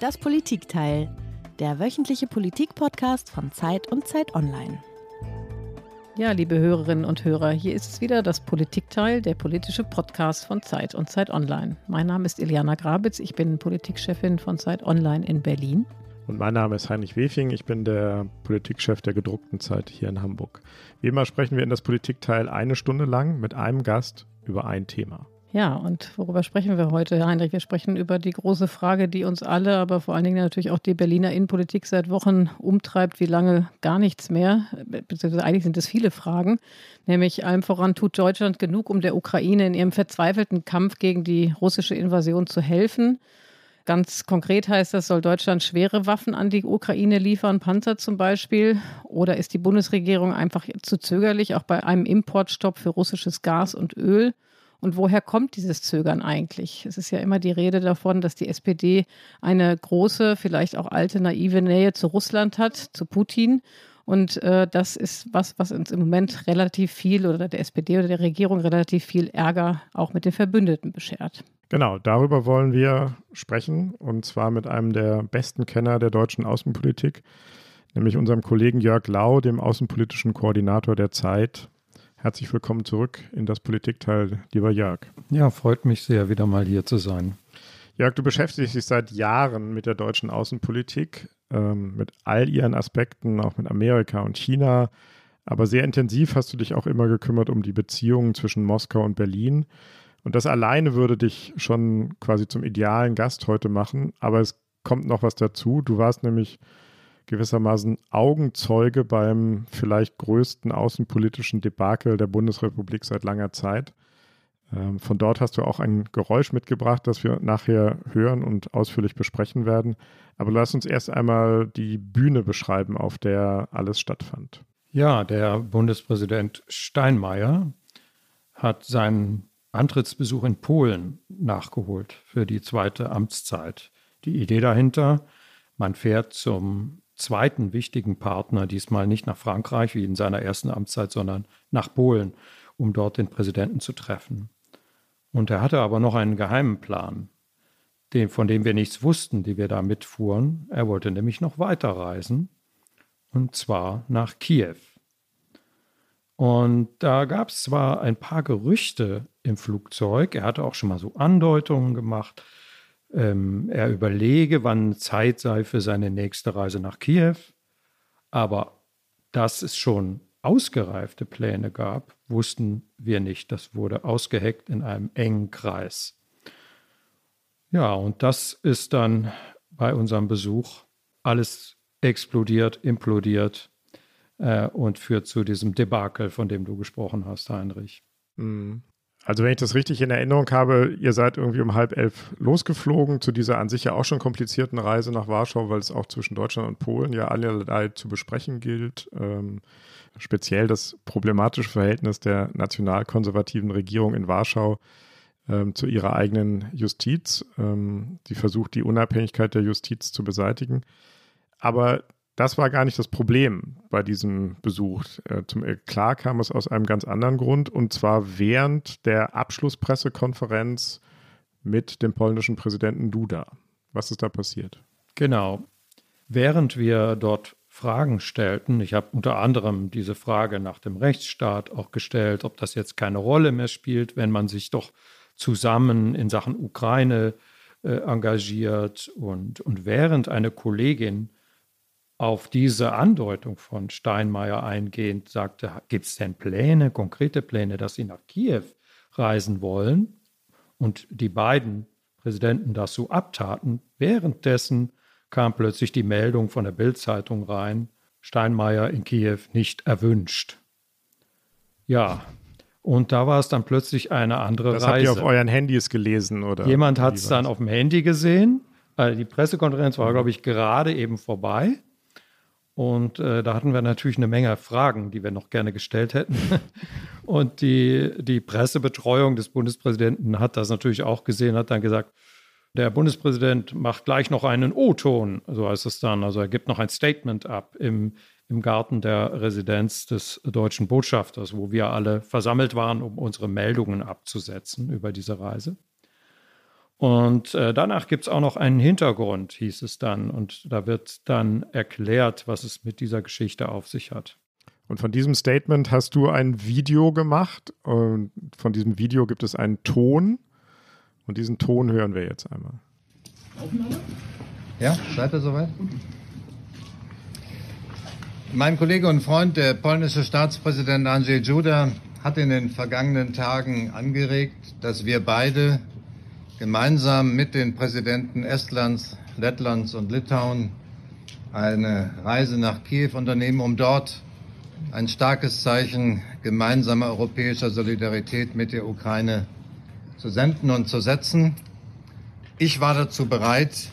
Das Politikteil, der wöchentliche Politik-Podcast von Zeit und Zeit Online. Ja, liebe Hörerinnen und Hörer, hier ist es wieder das Politikteil, der politische Podcast von Zeit und Zeit Online. Mein Name ist Iliana Grabitz, ich bin Politikchefin von Zeit Online in Berlin. Und mein Name ist Heinrich Wefing, ich bin der Politikchef der gedruckten Zeit hier in Hamburg. Wie immer sprechen wir in das Politikteil eine Stunde lang mit einem Gast über ein Thema. Ja, und worüber sprechen wir heute, Heinrich? Wir sprechen über die große Frage, die uns alle, aber vor allen Dingen natürlich auch die Berliner Innenpolitik seit Wochen umtreibt, wie lange gar nichts mehr, beziehungsweise eigentlich sind es viele Fragen, nämlich allem voran tut Deutschland genug, um der Ukraine in ihrem verzweifelten Kampf gegen die russische Invasion zu helfen. Ganz konkret heißt das, soll Deutschland schwere Waffen an die Ukraine liefern, Panzer zum Beispiel? Oder ist die Bundesregierung einfach zu zögerlich, auch bei einem Importstopp für russisches Gas und Öl? Und woher kommt dieses Zögern eigentlich? Es ist ja immer die Rede davon, dass die SPD eine große, vielleicht auch alte, naive Nähe zu Russland hat, zu Putin. Und äh, das ist was, was uns im Moment relativ viel oder der SPD oder der Regierung relativ viel Ärger auch mit den Verbündeten beschert. Genau, darüber wollen wir sprechen und zwar mit einem der besten Kenner der deutschen Außenpolitik, nämlich unserem Kollegen Jörg Lau, dem außenpolitischen Koordinator der Zeit. Herzlich willkommen zurück in das Politikteil, lieber Jörg. Ja, freut mich sehr, wieder mal hier zu sein. Jörg, du beschäftigst dich seit Jahren mit der deutschen Außenpolitik, ähm, mit all ihren Aspekten, auch mit Amerika und China. Aber sehr intensiv hast du dich auch immer gekümmert um die Beziehungen zwischen Moskau und Berlin. Und das alleine würde dich schon quasi zum idealen Gast heute machen. Aber es kommt noch was dazu. Du warst nämlich gewissermaßen Augenzeuge beim vielleicht größten außenpolitischen Debakel der Bundesrepublik seit langer Zeit. Ähm, von dort hast du auch ein Geräusch mitgebracht, das wir nachher hören und ausführlich besprechen werden. Aber lass uns erst einmal die Bühne beschreiben, auf der alles stattfand. Ja, der Bundespräsident Steinmeier hat seinen Antrittsbesuch in Polen nachgeholt für die zweite Amtszeit. Die Idee dahinter, man fährt zum zweiten wichtigen Partner, diesmal nicht nach Frankreich wie in seiner ersten Amtszeit, sondern nach Polen, um dort den Präsidenten zu treffen. Und er hatte aber noch einen geheimen Plan, den, von dem wir nichts wussten, die wir da mitfuhren. Er wollte nämlich noch weiterreisen, und zwar nach Kiew. Und da gab es zwar ein paar Gerüchte im Flugzeug, er hatte auch schon mal so Andeutungen gemacht, ähm, er überlege, wann Zeit sei für seine nächste Reise nach Kiew. Aber dass es schon ausgereifte Pläne gab, wussten wir nicht. Das wurde ausgeheckt in einem engen Kreis. Ja, und das ist dann bei unserem Besuch alles explodiert, implodiert äh, und führt zu diesem Debakel, von dem du gesprochen hast, Heinrich. Mhm. Also wenn ich das richtig in Erinnerung habe, ihr seid irgendwie um halb elf losgeflogen zu dieser an sich ja auch schon komplizierten Reise nach Warschau, weil es auch zwischen Deutschland und Polen ja allerlei zu besprechen gilt. Ähm, speziell das problematische Verhältnis der nationalkonservativen Regierung in Warschau ähm, zu ihrer eigenen Justiz. Ähm, die versucht, die Unabhängigkeit der Justiz zu beseitigen. Aber das war gar nicht das Problem bei diesem Besuch. Äh, zum klar kam es aus einem ganz anderen Grund und zwar während der Abschlusspressekonferenz mit dem polnischen Präsidenten Duda. Was ist da passiert? Genau. Während wir dort Fragen stellten, ich habe unter anderem diese Frage nach dem Rechtsstaat auch gestellt, ob das jetzt keine Rolle mehr spielt, wenn man sich doch zusammen in Sachen Ukraine äh, engagiert und, und während eine Kollegin auf diese Andeutung von Steinmeier eingehend sagte, gibt es denn Pläne, konkrete Pläne, dass Sie nach Kiew reisen wollen? Und die beiden Präsidenten das so abtaten. Währenddessen kam plötzlich die Meldung von der Bildzeitung rein, Steinmeier in Kiew nicht erwünscht. Ja, und da war es dann plötzlich eine andere das Reise. Habt ihr auf euren Handys gelesen oder? Jemand hat es dann auf dem Handy gesehen. Also die Pressekonferenz war, glaube ich, gerade eben vorbei. Und äh, da hatten wir natürlich eine Menge Fragen, die wir noch gerne gestellt hätten. Und die, die Pressebetreuung des Bundespräsidenten hat das natürlich auch gesehen, hat dann gesagt, der Bundespräsident macht gleich noch einen O-Ton, so heißt es dann. Also er gibt noch ein Statement ab im, im Garten der Residenz des deutschen Botschafters, wo wir alle versammelt waren, um unsere Meldungen abzusetzen über diese Reise. Und äh, danach gibt es auch noch einen Hintergrund, hieß es dann. Und da wird dann erklärt, was es mit dieser Geschichte auf sich hat. Und von diesem Statement hast du ein Video gemacht. Und von diesem Video gibt es einen Ton. Und diesen Ton hören wir jetzt einmal. Aufnahme? Ja, seid ihr soweit? Mein Kollege und Freund, der polnische Staatspräsident Andrzej Duda, hat in den vergangenen Tagen angeregt, dass wir beide gemeinsam mit den Präsidenten Estlands, Lettlands und Litauen eine Reise nach Kiew unternehmen, um dort ein starkes Zeichen gemeinsamer europäischer Solidarität mit der Ukraine zu senden und zu setzen. Ich war dazu bereit,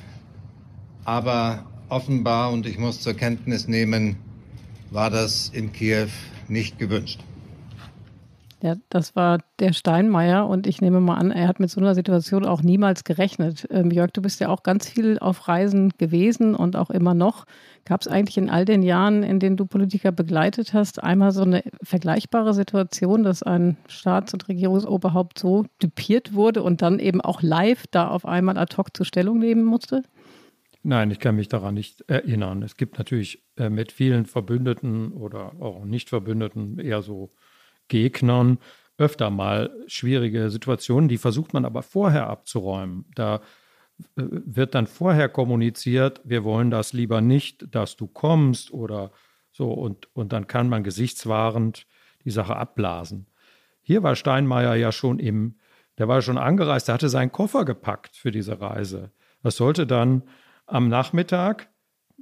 aber offenbar, und ich muss zur Kenntnis nehmen, war das in Kiew nicht gewünscht. Ja, das war der Steinmeier und ich nehme mal an, er hat mit so einer Situation auch niemals gerechnet. Ähm, Jörg, du bist ja auch ganz viel auf Reisen gewesen und auch immer noch. Gab es eigentlich in all den Jahren, in denen du Politiker begleitet hast, einmal so eine vergleichbare Situation, dass ein Staats- und Regierungsoberhaupt so dupiert wurde und dann eben auch live da auf einmal ad hoc zur Stellung nehmen musste? Nein, ich kann mich daran nicht erinnern. Es gibt natürlich äh, mit vielen Verbündeten oder auch Nicht-Verbündeten eher so Gegnern öfter mal schwierige Situationen, die versucht man aber vorher abzuräumen. Da äh, wird dann vorher kommuniziert, wir wollen das lieber nicht, dass du kommst oder so und, und dann kann man gesichtswahrend die Sache abblasen. Hier war Steinmeier ja schon im, der war schon angereist, der hatte seinen Koffer gepackt für diese Reise. Das sollte dann am Nachmittag,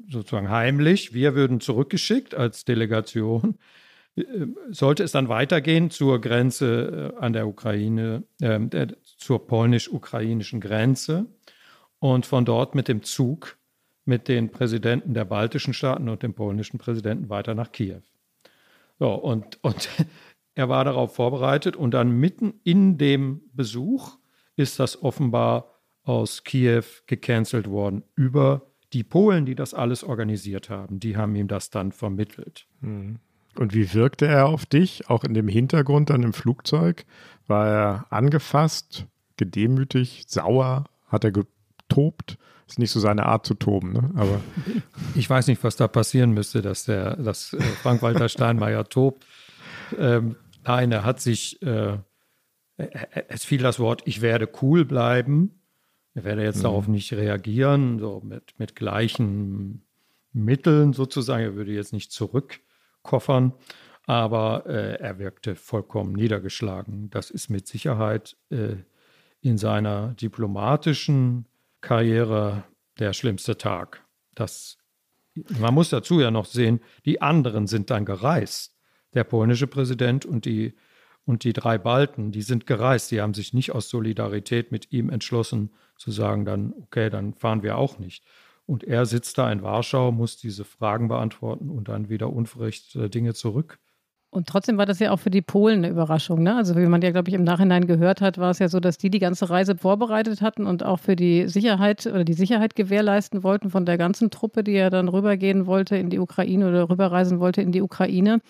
sozusagen heimlich, wir würden zurückgeschickt als Delegation, sollte es dann weitergehen zur Grenze äh, an der Ukraine, äh, zur polnisch-ukrainischen Grenze und von dort mit dem Zug mit den Präsidenten der baltischen Staaten und dem polnischen Präsidenten weiter nach Kiew. So, und, und er war darauf vorbereitet und dann mitten in dem Besuch ist das offenbar aus Kiew gecancelt worden über die Polen, die das alles organisiert haben. Die haben ihm das dann vermittelt. Mhm. Und wie wirkte er auf dich, auch in dem Hintergrund dann im Flugzeug? War er angefasst, gedemütigt, sauer? Hat er getobt? Ist nicht so seine Art zu toben, ne? Aber ich weiß nicht, was da passieren müsste, dass der, dass äh, Frank-Walter Steinmeier tobt. Ähm, nein, er hat sich, äh, es fiel das Wort, ich werde cool bleiben. Er werde jetzt mhm. darauf nicht reagieren, so mit, mit gleichen Mitteln sozusagen. Er würde jetzt nicht zurückkoffern, aber äh, er wirkte vollkommen niedergeschlagen. Das ist mit Sicherheit äh, in seiner diplomatischen Karriere der schlimmste Tag. Das, man muss dazu ja noch sehen, die anderen sind dann gereist. Der polnische Präsident und die, und die drei Balten, die sind gereist. Die haben sich nicht aus Solidarität mit ihm entschlossen, zu sagen, dann, okay, dann fahren wir auch nicht. Und er sitzt da in Warschau, muss diese Fragen beantworten und dann wieder unverrichtete Dinge zurück. Und trotzdem war das ja auch für die Polen eine Überraschung. Ne? Also wie man ja, glaube ich, im Nachhinein gehört hat, war es ja so, dass die die ganze Reise vorbereitet hatten und auch für die Sicherheit oder die Sicherheit gewährleisten wollten von der ganzen Truppe, die ja dann rübergehen wollte in die Ukraine oder rüberreisen wollte in die Ukraine.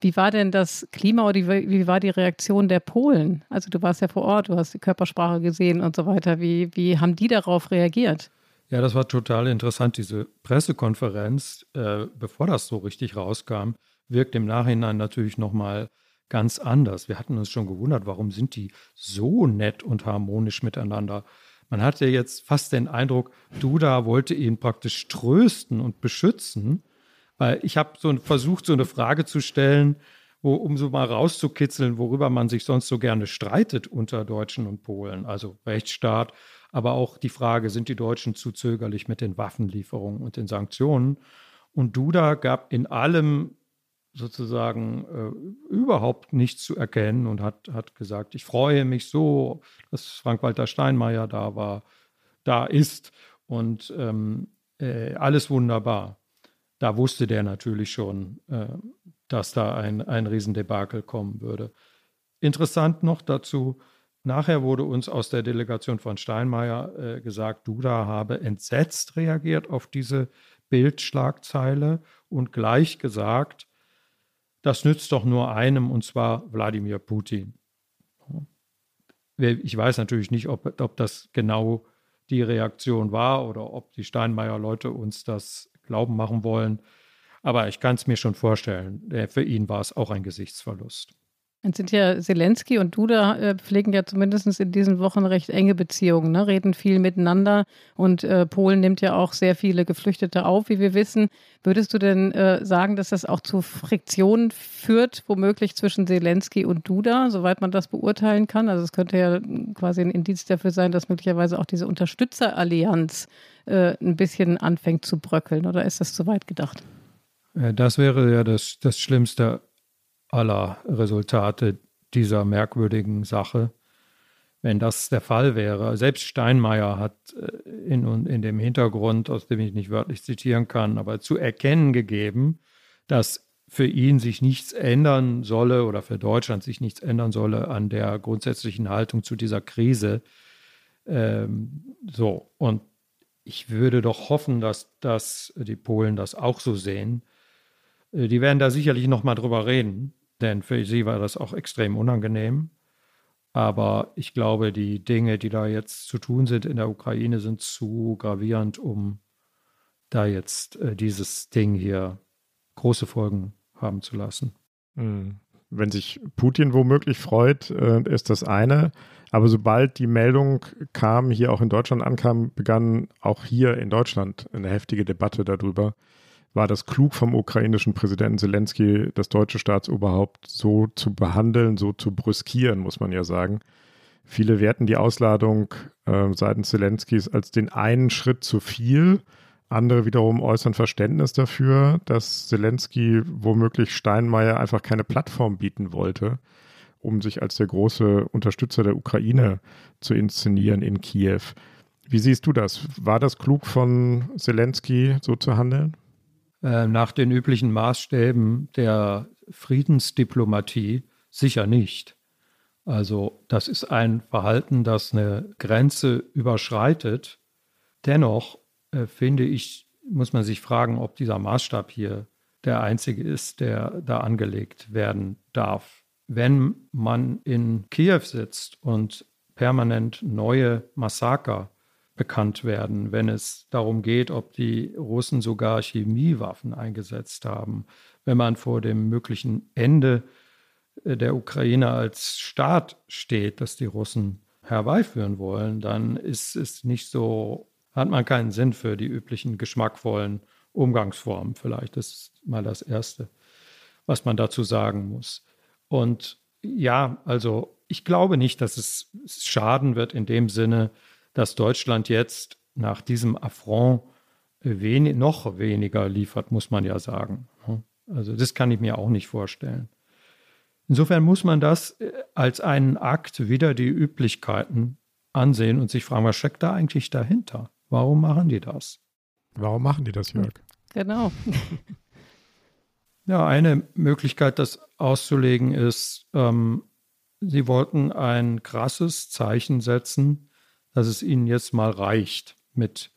Wie war denn das Klima oder wie war die Reaktion der Polen? Also du warst ja vor Ort, du hast die Körpersprache gesehen und so weiter. Wie, wie haben die darauf reagiert? Ja, das war total interessant. Diese Pressekonferenz, äh, bevor das so richtig rauskam, wirkt im Nachhinein natürlich nochmal ganz anders. Wir hatten uns schon gewundert, warum sind die so nett und harmonisch miteinander? Man hatte jetzt fast den Eindruck, Duda wollte ihn praktisch trösten und beschützen. Weil ich habe so versucht, so eine Frage zu stellen, wo, um so mal rauszukitzeln, worüber man sich sonst so gerne streitet unter Deutschen und Polen, also Rechtsstaat, aber auch die Frage, sind die Deutschen zu zögerlich mit den Waffenlieferungen und den Sanktionen? Und Duda gab in allem sozusagen äh, überhaupt nichts zu erkennen und hat, hat gesagt, ich freue mich so, dass Frank-Walter Steinmeier da war, da ist und ähm, äh, alles wunderbar da wusste der natürlich schon, äh, dass da ein, ein Riesendebakel kommen würde. Interessant noch dazu, nachher wurde uns aus der Delegation von Steinmeier äh, gesagt, Duda habe entsetzt reagiert auf diese Bildschlagzeile und gleich gesagt, das nützt doch nur einem, und zwar Wladimir Putin. Ich weiß natürlich nicht, ob, ob das genau die Reaktion war oder ob die Steinmeier-Leute uns das glauben machen wollen. Aber ich kann es mir schon vorstellen, für ihn war es auch ein Gesichtsverlust. Jetzt sind ja Zelensky und Duda äh, pflegen ja zumindest in diesen Wochen recht enge Beziehungen, ne? reden viel miteinander und äh, Polen nimmt ja auch sehr viele Geflüchtete auf, wie wir wissen. Würdest du denn äh, sagen, dass das auch zu Friktionen führt, womöglich zwischen Zelensky und Duda, soweit man das beurteilen kann? Also es könnte ja quasi ein Indiz dafür sein, dass möglicherweise auch diese Unterstützerallianz äh, ein bisschen anfängt zu bröckeln, oder ist das zu weit gedacht? Äh, das wäre ja das, das Schlimmste aller Resultate dieser merkwürdigen Sache. Wenn das der Fall wäre, selbst Steinmeier hat äh, in, in dem Hintergrund, aus dem ich nicht wörtlich zitieren kann, aber zu erkennen gegeben, dass für ihn sich nichts ändern solle oder für Deutschland sich nichts ändern solle an der grundsätzlichen Haltung zu dieser Krise. Ähm, so, und ich würde doch hoffen, dass, dass die Polen das auch so sehen. Äh, die werden da sicherlich noch mal drüber reden denn für sie war das auch extrem unangenehm. Aber ich glaube, die Dinge, die da jetzt zu tun sind in der Ukraine, sind zu gravierend, um da jetzt äh, dieses Ding hier große Folgen haben zu lassen. Hm. Wenn sich Putin womöglich freut, äh, ist das eine. Aber sobald die Meldung kam, hier auch in Deutschland ankam, begann auch hier in Deutschland eine heftige Debatte darüber war das klug vom ukrainischen Präsidenten Zelensky, das deutsche Staatsoberhaupt so zu behandeln, so zu brüskieren, muss man ja sagen. Viele werten die Ausladung äh, seitens Zelenskys als den einen Schritt zu viel. Andere wiederum äußern Verständnis dafür, dass Zelensky womöglich Steinmeier einfach keine Plattform bieten wollte, um sich als der große Unterstützer der Ukraine zu inszenieren in Kiew. Wie siehst du das? War das klug von Zelensky, so zu handeln? Äh, nach den üblichen Maßstäben der Friedensdiplomatie sicher nicht. Also das ist ein Verhalten, das eine Grenze überschreitet. Dennoch äh, finde ich, muss man sich fragen, ob dieser Maßstab hier der einzige ist, der da angelegt werden darf. Wenn man in Kiew sitzt und permanent neue Massaker bekannt werden, wenn es darum geht, ob die Russen sogar Chemiewaffen eingesetzt haben, wenn man vor dem möglichen Ende äh, der Ukraine als Staat steht, das die Russen herbeiführen wollen, dann ist es nicht so, hat man keinen Sinn für die üblichen geschmackvollen Umgangsformen. Vielleicht das ist mal das Erste, was man dazu sagen muss. Und ja, also ich glaube nicht, dass es schaden wird in dem Sinne, dass Deutschland jetzt nach diesem Affront wenig, noch weniger liefert, muss man ja sagen. Also das kann ich mir auch nicht vorstellen. Insofern muss man das äh, als einen Akt wieder die Üblichkeiten ansehen und sich fragen, was steckt da eigentlich dahinter? Warum machen die das? Warum machen die das, Jörg? Genau. ja, eine Möglichkeit, das auszulegen, ist, ähm, sie wollten ein krasses Zeichen setzen dass es ihnen jetzt mal reicht mit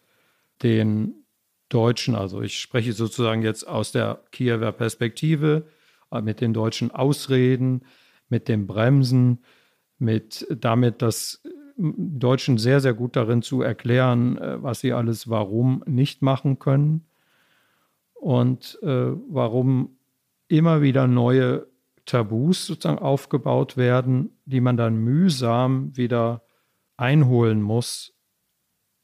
den Deutschen, also ich spreche sozusagen jetzt aus der Kiewer Perspektive, äh, mit den deutschen Ausreden, mit dem Bremsen, mit damit, dass Deutschen sehr, sehr gut darin zu erklären, äh, was sie alles warum nicht machen können und äh, warum immer wieder neue Tabus sozusagen aufgebaut werden, die man dann mühsam wieder einholen muss.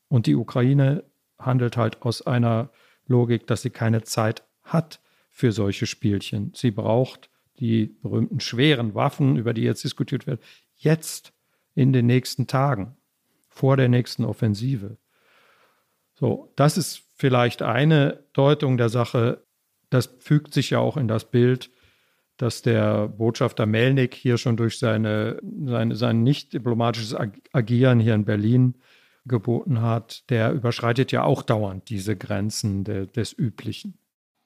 Und die Ukraine handelt halt aus einer Logik, dass sie keine Zeit hat für solche Spielchen. Sie braucht die berühmten schweren Waffen, über die jetzt diskutiert wird, jetzt in den nächsten Tagen, vor der nächsten Offensive. So, das ist vielleicht eine Deutung der Sache. Das fügt sich ja auch in das Bild, dass der Botschafter Melnik hier schon durch seine, seine, sein nicht diplomatisches Agieren hier in Berlin geboten hat, der überschreitet ja auch dauernd diese Grenzen de, des Üblichen.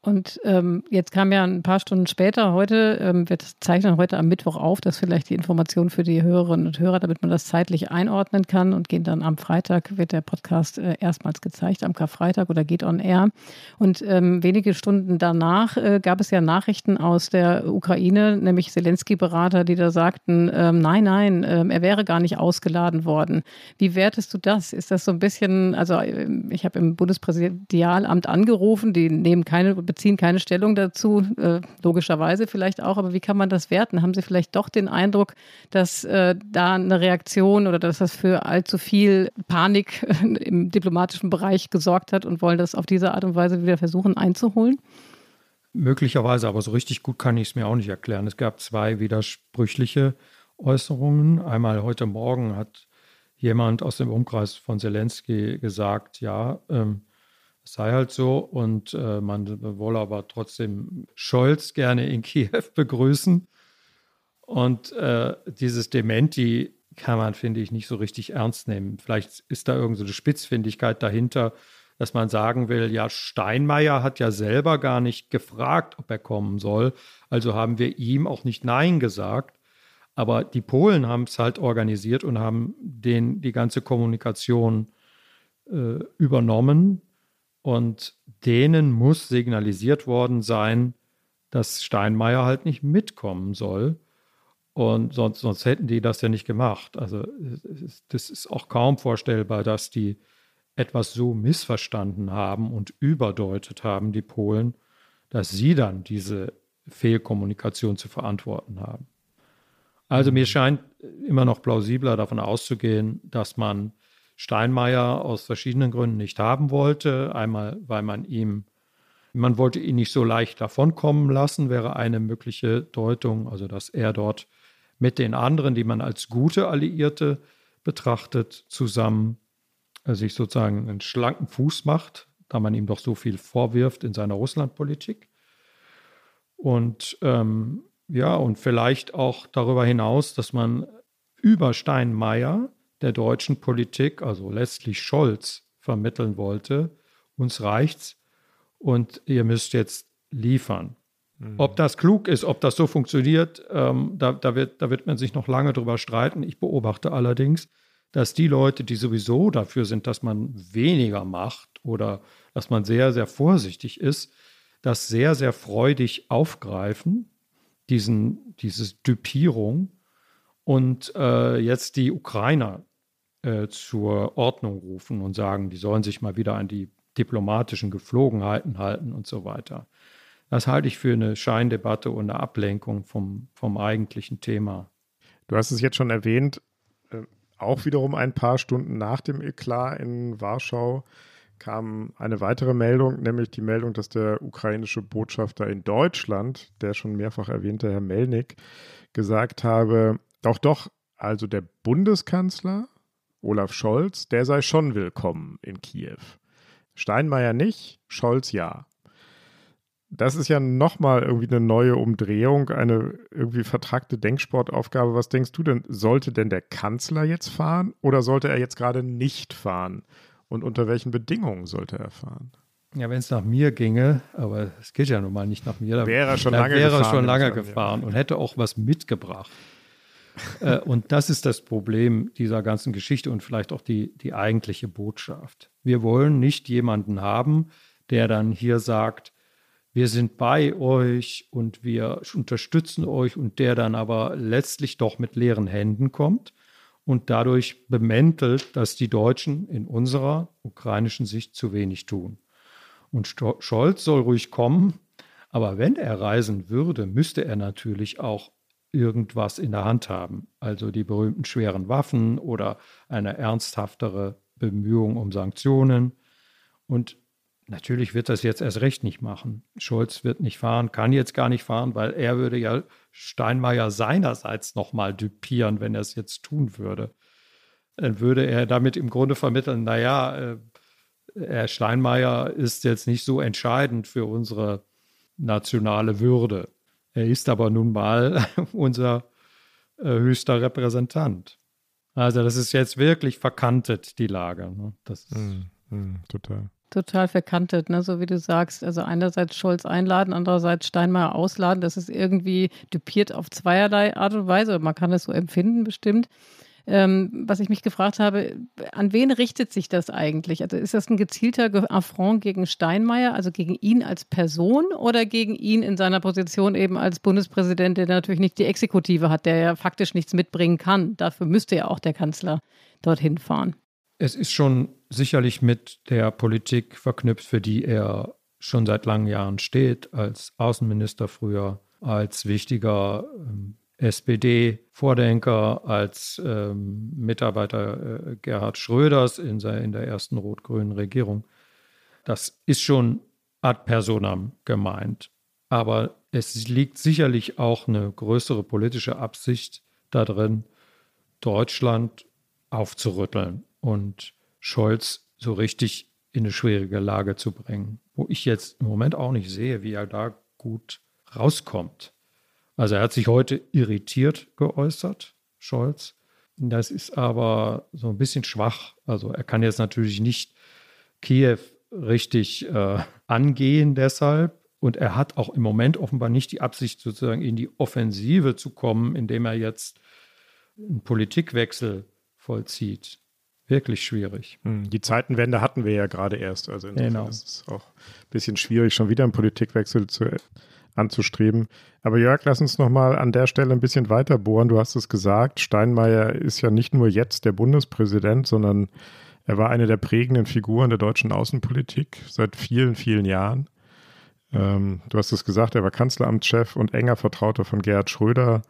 Und ähm, jetzt kam ja ein paar Stunden später heute, ähm, wir zeichnen heute am Mittwoch auf, das ist vielleicht die Information für die Hörerinnen und Hörer, damit man das zeitlich einordnen kann und gehen dann am Freitag, wird der Podcast äh, erstmals gezeigt, am Karfreitag oder geht on air. Und ähm, wenige Stunden danach äh, gab es ja Nachrichten aus der Ukraine, nämlich Zelensky-Berater, die da sagten, ähm, nein, nein, ähm, er wäre gar nicht ausgeladen worden. Wie wertest du das? Ist das so ein bisschen, also äh, ich habe im Bundespräsidialamt angerufen, die nehmen keine beziehen keine Stellung dazu, äh, logischerweise vielleicht auch, aber wie kann man das werten? Haben Sie vielleicht doch den Eindruck, dass äh, da eine Reaktion oder dass das für allzu viel Panik im diplomatischen Bereich gesorgt hat und wollen das auf diese Art und Weise wieder versuchen einzuholen? Möglicherweise, aber so richtig gut kann ich es mir auch nicht erklären. Es gab zwei widersprüchliche Äußerungen. Einmal heute Morgen hat jemand aus dem Umkreis von Zelensky gesagt, ja, ähm, es sei halt so und äh, man wolle aber trotzdem Scholz gerne in Kiew begrüßen. Und äh, dieses Dementi kann man, finde ich, nicht so richtig ernst nehmen. Vielleicht ist da irgendeine so Spitzfindigkeit dahinter, dass man sagen will, ja, Steinmeier hat ja selber gar nicht gefragt, ob er kommen soll. Also haben wir ihm auch nicht Nein gesagt. Aber die Polen haben es halt organisiert und haben den die ganze Kommunikation äh, übernommen. Und denen muss signalisiert worden sein, dass Steinmeier halt nicht mitkommen soll. Und sonst, sonst hätten die das ja nicht gemacht. Also das ist auch kaum vorstellbar, dass die etwas so missverstanden haben und überdeutet haben, die Polen, dass sie dann diese Fehlkommunikation zu verantworten haben. Also mir scheint immer noch plausibler davon auszugehen, dass man Steinmeier aus verschiedenen Gründen nicht haben wollte. Einmal, weil man ihm, man wollte ihn nicht so leicht davonkommen lassen, wäre eine mögliche Deutung, also dass er dort mit den anderen, die man als gute Alliierte betrachtet, zusammen äh, sich sozusagen einen schlanken Fuß macht, da man ihm doch so viel vorwirft in seiner Russlandpolitik. Und ähm, ja, und vielleicht auch darüber hinaus, dass man über Steinmeier der deutschen Politik, also letztlich Scholz, vermitteln wollte. Uns reicht's und ihr müsst jetzt liefern. Mhm. Ob das klug ist, ob das so funktioniert, ähm, da, da, wird, da wird man sich noch lange drüber streiten. Ich beobachte allerdings, dass die Leute, die sowieso dafür sind, dass man weniger macht oder dass man sehr, sehr vorsichtig ist, das sehr, sehr freudig aufgreifen, diesen, diese Dupierung und äh, jetzt die Ukrainer äh, zur Ordnung rufen und sagen, die sollen sich mal wieder an die diplomatischen Geflogenheiten halten und so weiter. Das halte ich für eine Scheindebatte und eine Ablenkung vom, vom eigentlichen Thema. Du hast es jetzt schon erwähnt, äh, auch wiederum ein paar Stunden nach dem Eklat in Warschau kam eine weitere Meldung, nämlich die Meldung, dass der ukrainische Botschafter in Deutschland, der schon mehrfach erwähnte Herr Melnik, gesagt habe, doch, doch, also der Bundeskanzler Olaf Scholz, der sei schon willkommen in Kiew. Steinmeier nicht, Scholz ja. Das ist ja nochmal irgendwie eine neue Umdrehung, eine irgendwie vertragte Denksportaufgabe. Was denkst du denn, sollte denn der Kanzler jetzt fahren oder sollte er jetzt gerade nicht fahren? Und unter welchen Bedingungen sollte er fahren? Ja, wenn es nach mir ginge, aber es geht ja nun mal nicht nach mir, wäre er schon lange wäre gefahren, schon lange gefahren und hätte auch was mitgebracht. Äh, und das ist das Problem dieser ganzen Geschichte und vielleicht auch die, die eigentliche Botschaft. Wir wollen nicht jemanden haben, der dann hier sagt, wir sind bei euch und wir unterstützen euch und der dann aber letztlich doch mit leeren Händen kommt und dadurch bemäntelt, dass die Deutschen in unserer ukrainischen Sicht zu wenig tun. Und Scholz soll ruhig kommen, aber wenn er reisen würde, müsste er natürlich auch irgendwas in der Hand haben. Also die berühmten schweren Waffen oder eine ernsthaftere Bemühung um Sanktionen. Und natürlich wird das jetzt erst recht nicht machen. Scholz wird nicht fahren, kann jetzt gar nicht fahren, weil er würde ja Steinmeier seinerseits nochmal düpieren, wenn er es jetzt tun würde. Dann würde er damit im Grunde vermitteln, naja, äh, Herr Steinmeier ist jetzt nicht so entscheidend für unsere nationale Würde. Er ist aber nun mal unser äh, höchster Repräsentant. Also das ist jetzt wirklich verkantet, die Lage. Ne? Das mm, mm, total. total verkantet, ne? so wie du sagst. Also einerseits Scholz einladen, andererseits Steinmeier ausladen. Das ist irgendwie dupiert auf zweierlei Art und Weise. Man kann es so empfinden, bestimmt. Ähm, was ich mich gefragt habe, an wen richtet sich das eigentlich? Also ist das ein gezielter Affront gegen Steinmeier, also gegen ihn als Person oder gegen ihn in seiner Position eben als Bundespräsident, der natürlich nicht die Exekutive hat, der ja faktisch nichts mitbringen kann? Dafür müsste ja auch der Kanzler dorthin fahren. Es ist schon sicherlich mit der Politik verknüpft, für die er schon seit langen Jahren steht, als Außenminister früher, als wichtiger ähm, SPD-Vordenker, als ähm, Mitarbeiter äh, Gerhard Schröders in, in der ersten rot-grünen Regierung. Das ist schon ad personam gemeint. Aber es liegt sicherlich auch eine größere politische Absicht darin, Deutschland aufzurütteln und Scholz so richtig in eine schwierige Lage zu bringen, wo ich jetzt im Moment auch nicht sehe, wie er da gut rauskommt. Also er hat sich heute irritiert geäußert, Scholz. Das ist aber so ein bisschen schwach. Also er kann jetzt natürlich nicht Kiew richtig äh, angehen deshalb. Und er hat auch im Moment offenbar nicht die Absicht, sozusagen in die Offensive zu kommen, indem er jetzt einen Politikwechsel vollzieht. Wirklich schwierig. Hm, die Zeitenwende hatten wir ja gerade erst. Also genau. ist es auch ein bisschen schwierig, schon wieder einen Politikwechsel zu, anzustreben. Aber Jörg, lass uns nochmal an der Stelle ein bisschen weiter bohren. Du hast es gesagt, Steinmeier ist ja nicht nur jetzt der Bundespräsident, sondern er war eine der prägenden Figuren der deutschen Außenpolitik seit vielen, vielen Jahren. Ähm, du hast es gesagt, er war Kanzleramtschef und enger Vertrauter von Gerhard Schröder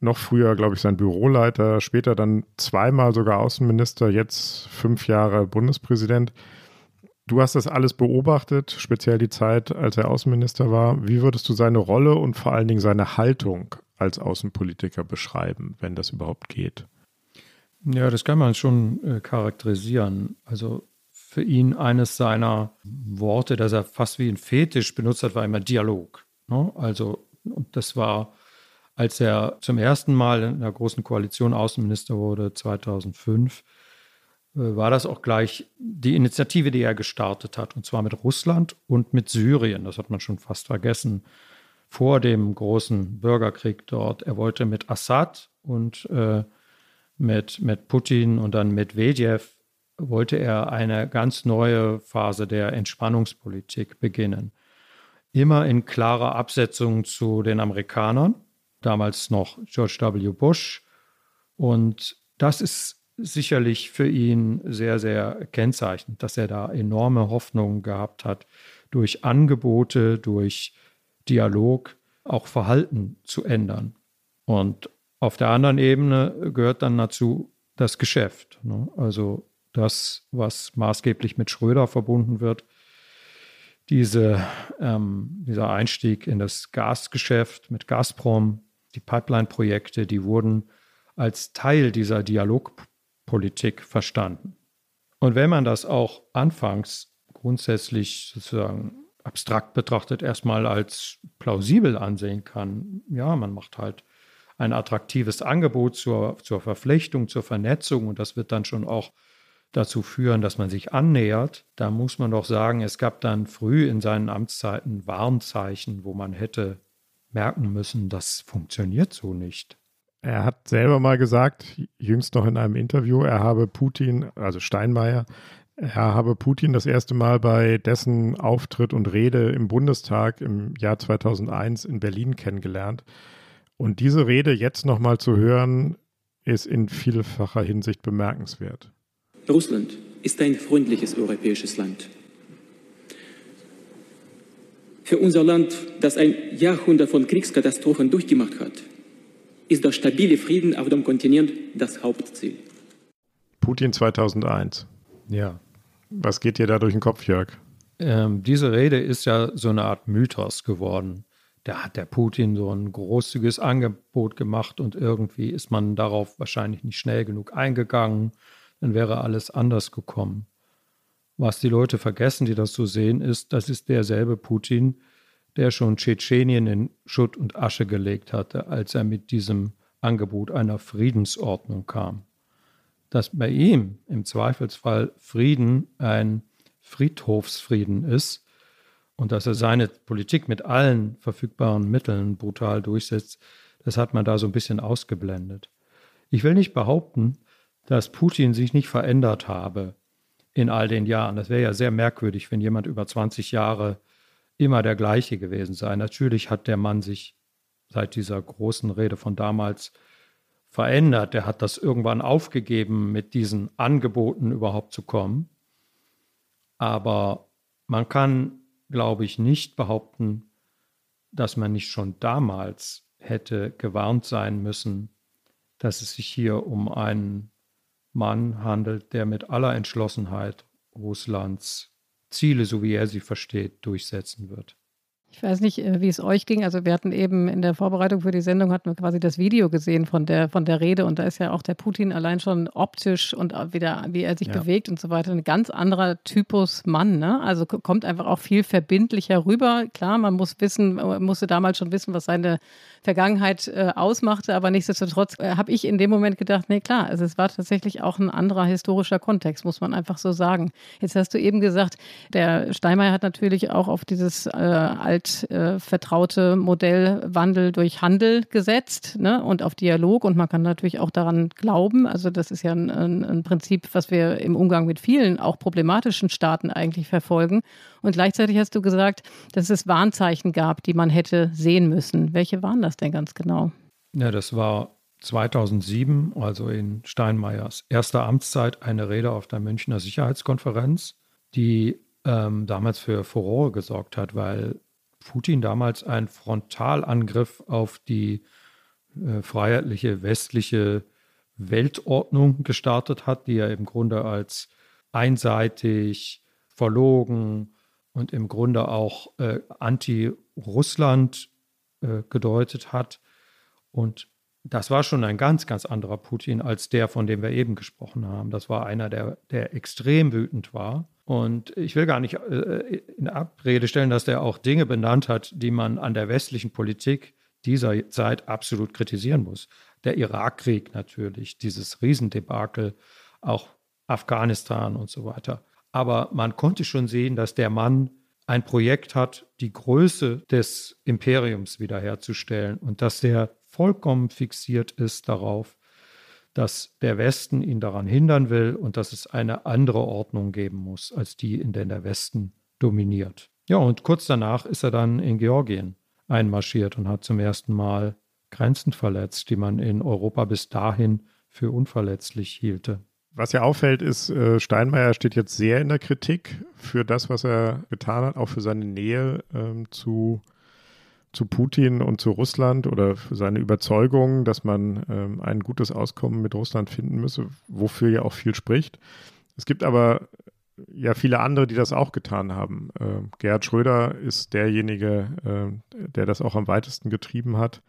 noch früher, glaube ich, sein Büroleiter, später dann zweimal sogar Außenminister, jetzt fünf Jahre Bundespräsident. Du hast das alles beobachtet, speziell die Zeit, als er Außenminister war. Wie würdest du seine Rolle und vor allen Dingen seine Haltung als Außenpolitiker beschreiben, wenn das überhaupt geht? Ja, das kann man schon äh, charakterisieren. Also für ihn eines seiner Worte, das er fast wie ein Fetisch benutzt hat, war immer Dialog. Ne? Also, und das war als er zum ersten Mal in der Großen Koalition Außenminister wurde, 2005, äh, war das auch gleich die Initiative, die er gestartet hat, und zwar mit Russland und mit Syrien. Das hat man schon fast vergessen vor dem großen Bürgerkrieg dort. Er wollte mit Assad und äh, mit, mit Putin und dann mit Medvedev wollte er eine ganz neue Phase der Entspannungspolitik beginnen. Immer in klarer Absetzung zu den Amerikanern damals noch George W. Bush. Und das ist sicherlich für ihn sehr, sehr kennzeichnend, dass er da enorme Hoffnungen gehabt hat, durch Angebote, durch Dialog auch Verhalten zu ändern. Und auf der anderen Ebene gehört dann dazu das Geschäft. Ne? Also das, was maßgeblich mit Schröder verbunden wird, diese, ähm, dieser Einstieg in das Gasgeschäft mit Gazprom, die Pipeline-Projekte, die wurden als Teil dieser Dialogpolitik verstanden. Und wenn man das auch anfangs grundsätzlich sozusagen abstrakt betrachtet erstmal als plausibel ansehen kann, ja, man macht halt ein attraktives Angebot zur, zur Verflechtung, zur Vernetzung und das wird dann schon auch dazu führen, dass man sich annähert, da muss man doch sagen, es gab dann früh in seinen Amtszeiten Warnzeichen, wo man hätte merken müssen, das funktioniert so nicht. Er hat selber mal gesagt, jüngst noch in einem Interview, er habe Putin, also Steinmeier, er habe Putin das erste Mal bei dessen Auftritt und Rede im Bundestag im Jahr 2001 in Berlin kennengelernt. Und diese Rede jetzt nochmal zu hören, ist in vielfacher Hinsicht bemerkenswert. Russland ist ein freundliches europäisches Land. Für unser Land, das ein Jahrhundert von Kriegskatastrophen durchgemacht hat, ist der stabile Frieden auf dem Kontinent das Hauptziel. Putin 2001. Ja. Was geht dir da durch den Kopf, Jörg? Ähm, diese Rede ist ja so eine Art Mythos geworden. Da hat der Putin so ein großzügiges Angebot gemacht und irgendwie ist man darauf wahrscheinlich nicht schnell genug eingegangen. Dann wäre alles anders gekommen. Was die Leute vergessen, die das so sehen, ist, das ist derselbe Putin, der schon Tschetschenien in Schutt und Asche gelegt hatte, als er mit diesem Angebot einer Friedensordnung kam. Dass bei ihm im Zweifelsfall Frieden ein Friedhofsfrieden ist und dass er seine Politik mit allen verfügbaren Mitteln brutal durchsetzt, das hat man da so ein bisschen ausgeblendet. Ich will nicht behaupten, dass Putin sich nicht verändert habe in all den Jahren. Das wäre ja sehr merkwürdig, wenn jemand über 20 Jahre immer der gleiche gewesen sei. Natürlich hat der Mann sich seit dieser großen Rede von damals verändert. Der hat das irgendwann aufgegeben, mit diesen Angeboten überhaupt zu kommen. Aber man kann, glaube ich, nicht behaupten, dass man nicht schon damals hätte gewarnt sein müssen, dass es sich hier um einen Mann handelt, der mit aller Entschlossenheit Russlands Ziele, so wie er sie versteht, durchsetzen wird. Ich weiß nicht, äh, wie es euch ging. Also wir hatten eben in der Vorbereitung für die Sendung hatten wir quasi das Video gesehen von der von der Rede und da ist ja auch der Putin allein schon optisch und wieder wie er sich ja. bewegt und so weiter ein ganz anderer Typus Mann. Ne? Also kommt einfach auch viel verbindlicher rüber. Klar, man muss wissen, man musste damals schon wissen, was seine Vergangenheit äh, ausmachte, aber nichtsdestotrotz äh, habe ich in dem Moment gedacht, nee klar, also es war tatsächlich auch ein anderer historischer Kontext, muss man einfach so sagen. Jetzt hast du eben gesagt, der Steinmeier hat natürlich auch auf dieses äh, altvertraute äh, Modell Wandel durch Handel gesetzt ne? und auf Dialog und man kann natürlich auch daran glauben. Also das ist ja ein, ein, ein Prinzip, was wir im Umgang mit vielen auch problematischen Staaten eigentlich verfolgen. Und gleichzeitig hast du gesagt, dass es Warnzeichen gab, die man hätte sehen müssen. Welche waren das denn ganz genau? Ja, das war 2007, also in Steinmeiers erster Amtszeit, eine Rede auf der Münchner Sicherheitskonferenz, die ähm, damals für Furore gesorgt hat, weil Putin damals einen Frontalangriff auf die äh, freiheitliche westliche Weltordnung gestartet hat, die er im Grunde als einseitig, verlogen, und im Grunde auch äh, anti-Russland äh, gedeutet hat. Und das war schon ein ganz, ganz anderer Putin als der, von dem wir eben gesprochen haben. Das war einer, der, der extrem wütend war. Und ich will gar nicht äh, in Abrede stellen, dass der auch Dinge benannt hat, die man an der westlichen Politik dieser Zeit absolut kritisieren muss. Der Irakkrieg natürlich, dieses Riesendebakel, auch Afghanistan und so weiter. Aber man konnte schon sehen, dass der Mann ein Projekt hat, die Größe des Imperiums wiederherzustellen und dass er vollkommen fixiert ist darauf, dass der Westen ihn daran hindern will und dass es eine andere Ordnung geben muss, als die, in der der Westen dominiert. Ja, und kurz danach ist er dann in Georgien einmarschiert und hat zum ersten Mal Grenzen verletzt, die man in Europa bis dahin für unverletzlich hielte. Was ja auffällt, ist, äh, Steinmeier steht jetzt sehr in der Kritik für das, was er getan hat, auch für seine Nähe ähm, zu, zu Putin und zu Russland oder seine Überzeugung, dass man ähm, ein gutes Auskommen mit Russland finden müsse, wofür ja auch viel spricht. Es gibt aber ja viele andere, die das auch getan haben. Äh, Gerhard Schröder ist derjenige, äh, der das auch am weitesten getrieben hat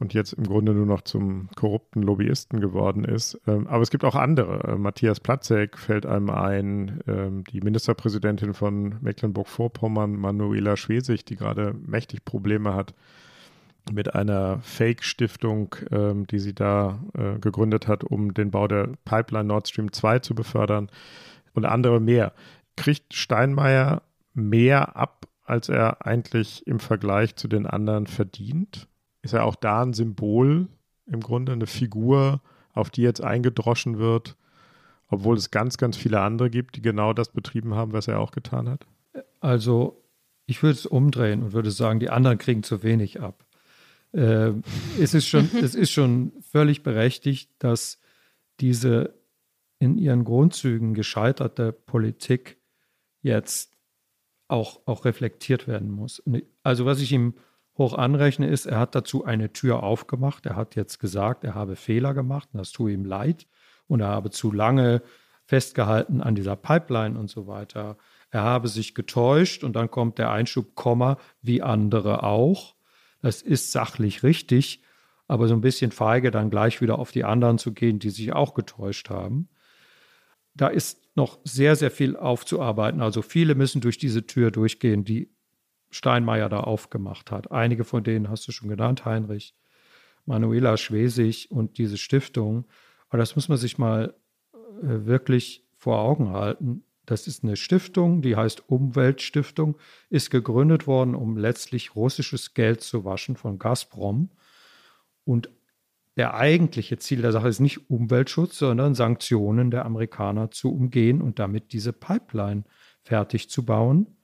und jetzt im Grunde nur noch zum korrupten Lobbyisten geworden ist. Ähm, aber es gibt auch andere. Äh, Matthias Platzek fällt einem ein, ähm, die Ministerpräsidentin von Mecklenburg-Vorpommern, Manuela Schwesig, die gerade mächtig Probleme hat mit einer Fake-Stiftung, ähm, die sie da äh, gegründet hat, um den Bau der Pipeline Nord Stream 2 zu befördern und andere mehr. Kriegt Steinmeier mehr ab, als er eigentlich im Vergleich zu den anderen verdient? Ist ja auch da ein Symbol, im Grunde eine Figur, auf die jetzt eingedroschen wird, obwohl es ganz, ganz viele andere gibt, die genau das betrieben haben, was er auch getan hat? Also ich würde es umdrehen und würde sagen, die anderen kriegen zu wenig ab. Äh, es, ist schon, es ist schon völlig berechtigt, dass diese in ihren Grundzügen gescheiterte Politik jetzt auch, auch reflektiert werden muss. Also was ich ihm hoch anrechne, ist, er hat dazu eine Tür aufgemacht. Er hat jetzt gesagt, er habe Fehler gemacht und das tue ihm leid. Und er habe zu lange festgehalten an dieser Pipeline und so weiter. Er habe sich getäuscht und dann kommt der Einschub, Komma, wie andere auch. Das ist sachlich richtig, aber so ein bisschen feige, dann gleich wieder auf die anderen zu gehen, die sich auch getäuscht haben. Da ist noch sehr, sehr viel aufzuarbeiten. Also viele müssen durch diese Tür durchgehen, die Steinmeier da aufgemacht hat. Einige von denen hast du schon genannt, Heinrich, Manuela Schwesig und diese Stiftung. Aber das muss man sich mal äh, wirklich vor Augen halten. Das ist eine Stiftung, die heißt Umweltstiftung, ist gegründet worden, um letztlich russisches Geld zu waschen von Gazprom. Und der eigentliche Ziel der Sache ist nicht Umweltschutz, sondern Sanktionen der Amerikaner zu umgehen und damit diese Pipeline fertig zu bauen,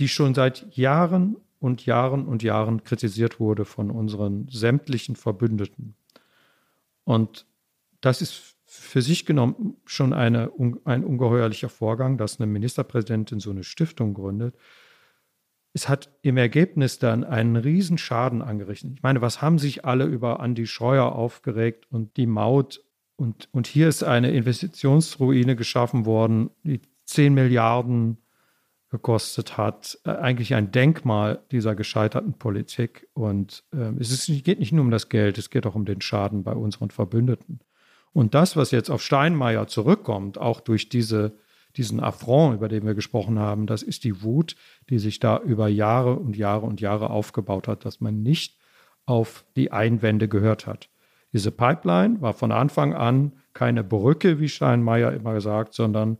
die schon seit Jahren und Jahren und Jahren kritisiert wurde von unseren sämtlichen Verbündeten. Und das ist für sich genommen schon eine, ein ungeheuerlicher Vorgang, dass eine Ministerpräsidentin so eine Stiftung gründet. Es hat im Ergebnis dann einen riesen Schaden angerichtet. Ich meine, was haben sich alle über Andi Scheuer aufgeregt und die Maut? Und, und hier ist eine Investitionsruine geschaffen worden, die 10 Milliarden gekostet hat. Äh, eigentlich ein Denkmal dieser gescheiterten Politik. Und äh, es ist, geht nicht nur um das Geld, es geht auch um den Schaden bei unseren Verbündeten. Und das, was jetzt auf Steinmeier zurückkommt, auch durch diese, diesen Affront, über den wir gesprochen haben, das ist die Wut, die sich da über Jahre und Jahre und Jahre aufgebaut hat, dass man nicht auf die Einwände gehört hat. Diese Pipeline war von Anfang an keine Brücke, wie Steinmeier immer gesagt, sondern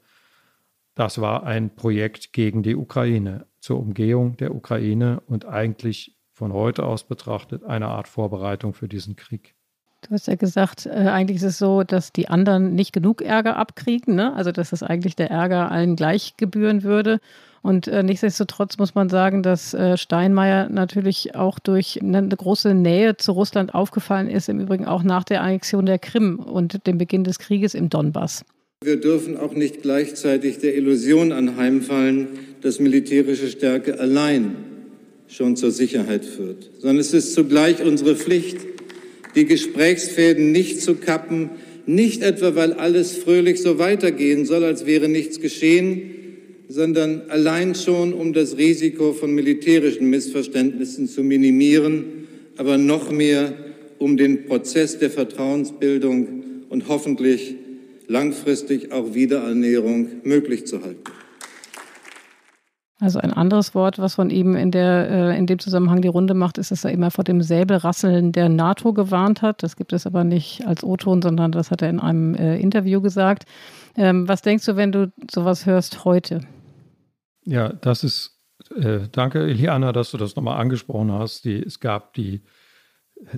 das war ein Projekt gegen die Ukraine, zur Umgehung der Ukraine und eigentlich von heute aus betrachtet eine Art Vorbereitung für diesen Krieg. Du hast ja gesagt, äh, eigentlich ist es so, dass die anderen nicht genug Ärger abkriegen, ne? also dass es eigentlich der Ärger allen gleich gebühren würde. Und äh, nichtsdestotrotz muss man sagen, dass äh, Steinmeier natürlich auch durch eine, eine große Nähe zu Russland aufgefallen ist, im Übrigen auch nach der Annexion der Krim und dem Beginn des Krieges im Donbass. Wir dürfen auch nicht gleichzeitig der Illusion anheimfallen, dass militärische Stärke allein schon zur Sicherheit führt, sondern es ist zugleich unsere Pflicht, die Gesprächsfäden nicht zu kappen, nicht etwa, weil alles fröhlich so weitergehen soll, als wäre nichts geschehen, sondern allein schon, um das Risiko von militärischen Missverständnissen zu minimieren, aber noch mehr, um den Prozess der Vertrauensbildung und hoffentlich langfristig auch Wiederernährung möglich zu halten. Also ein anderes Wort, was von ihm in, der, äh, in dem Zusammenhang die Runde macht, ist, dass er immer vor dem Säbelrasseln der NATO gewarnt hat. Das gibt es aber nicht als O-Ton, sondern das hat er in einem äh, Interview gesagt. Ähm, was denkst du, wenn du sowas hörst heute? Ja, das ist, äh, danke Iliana, dass du das nochmal angesprochen hast. Die, es gab die,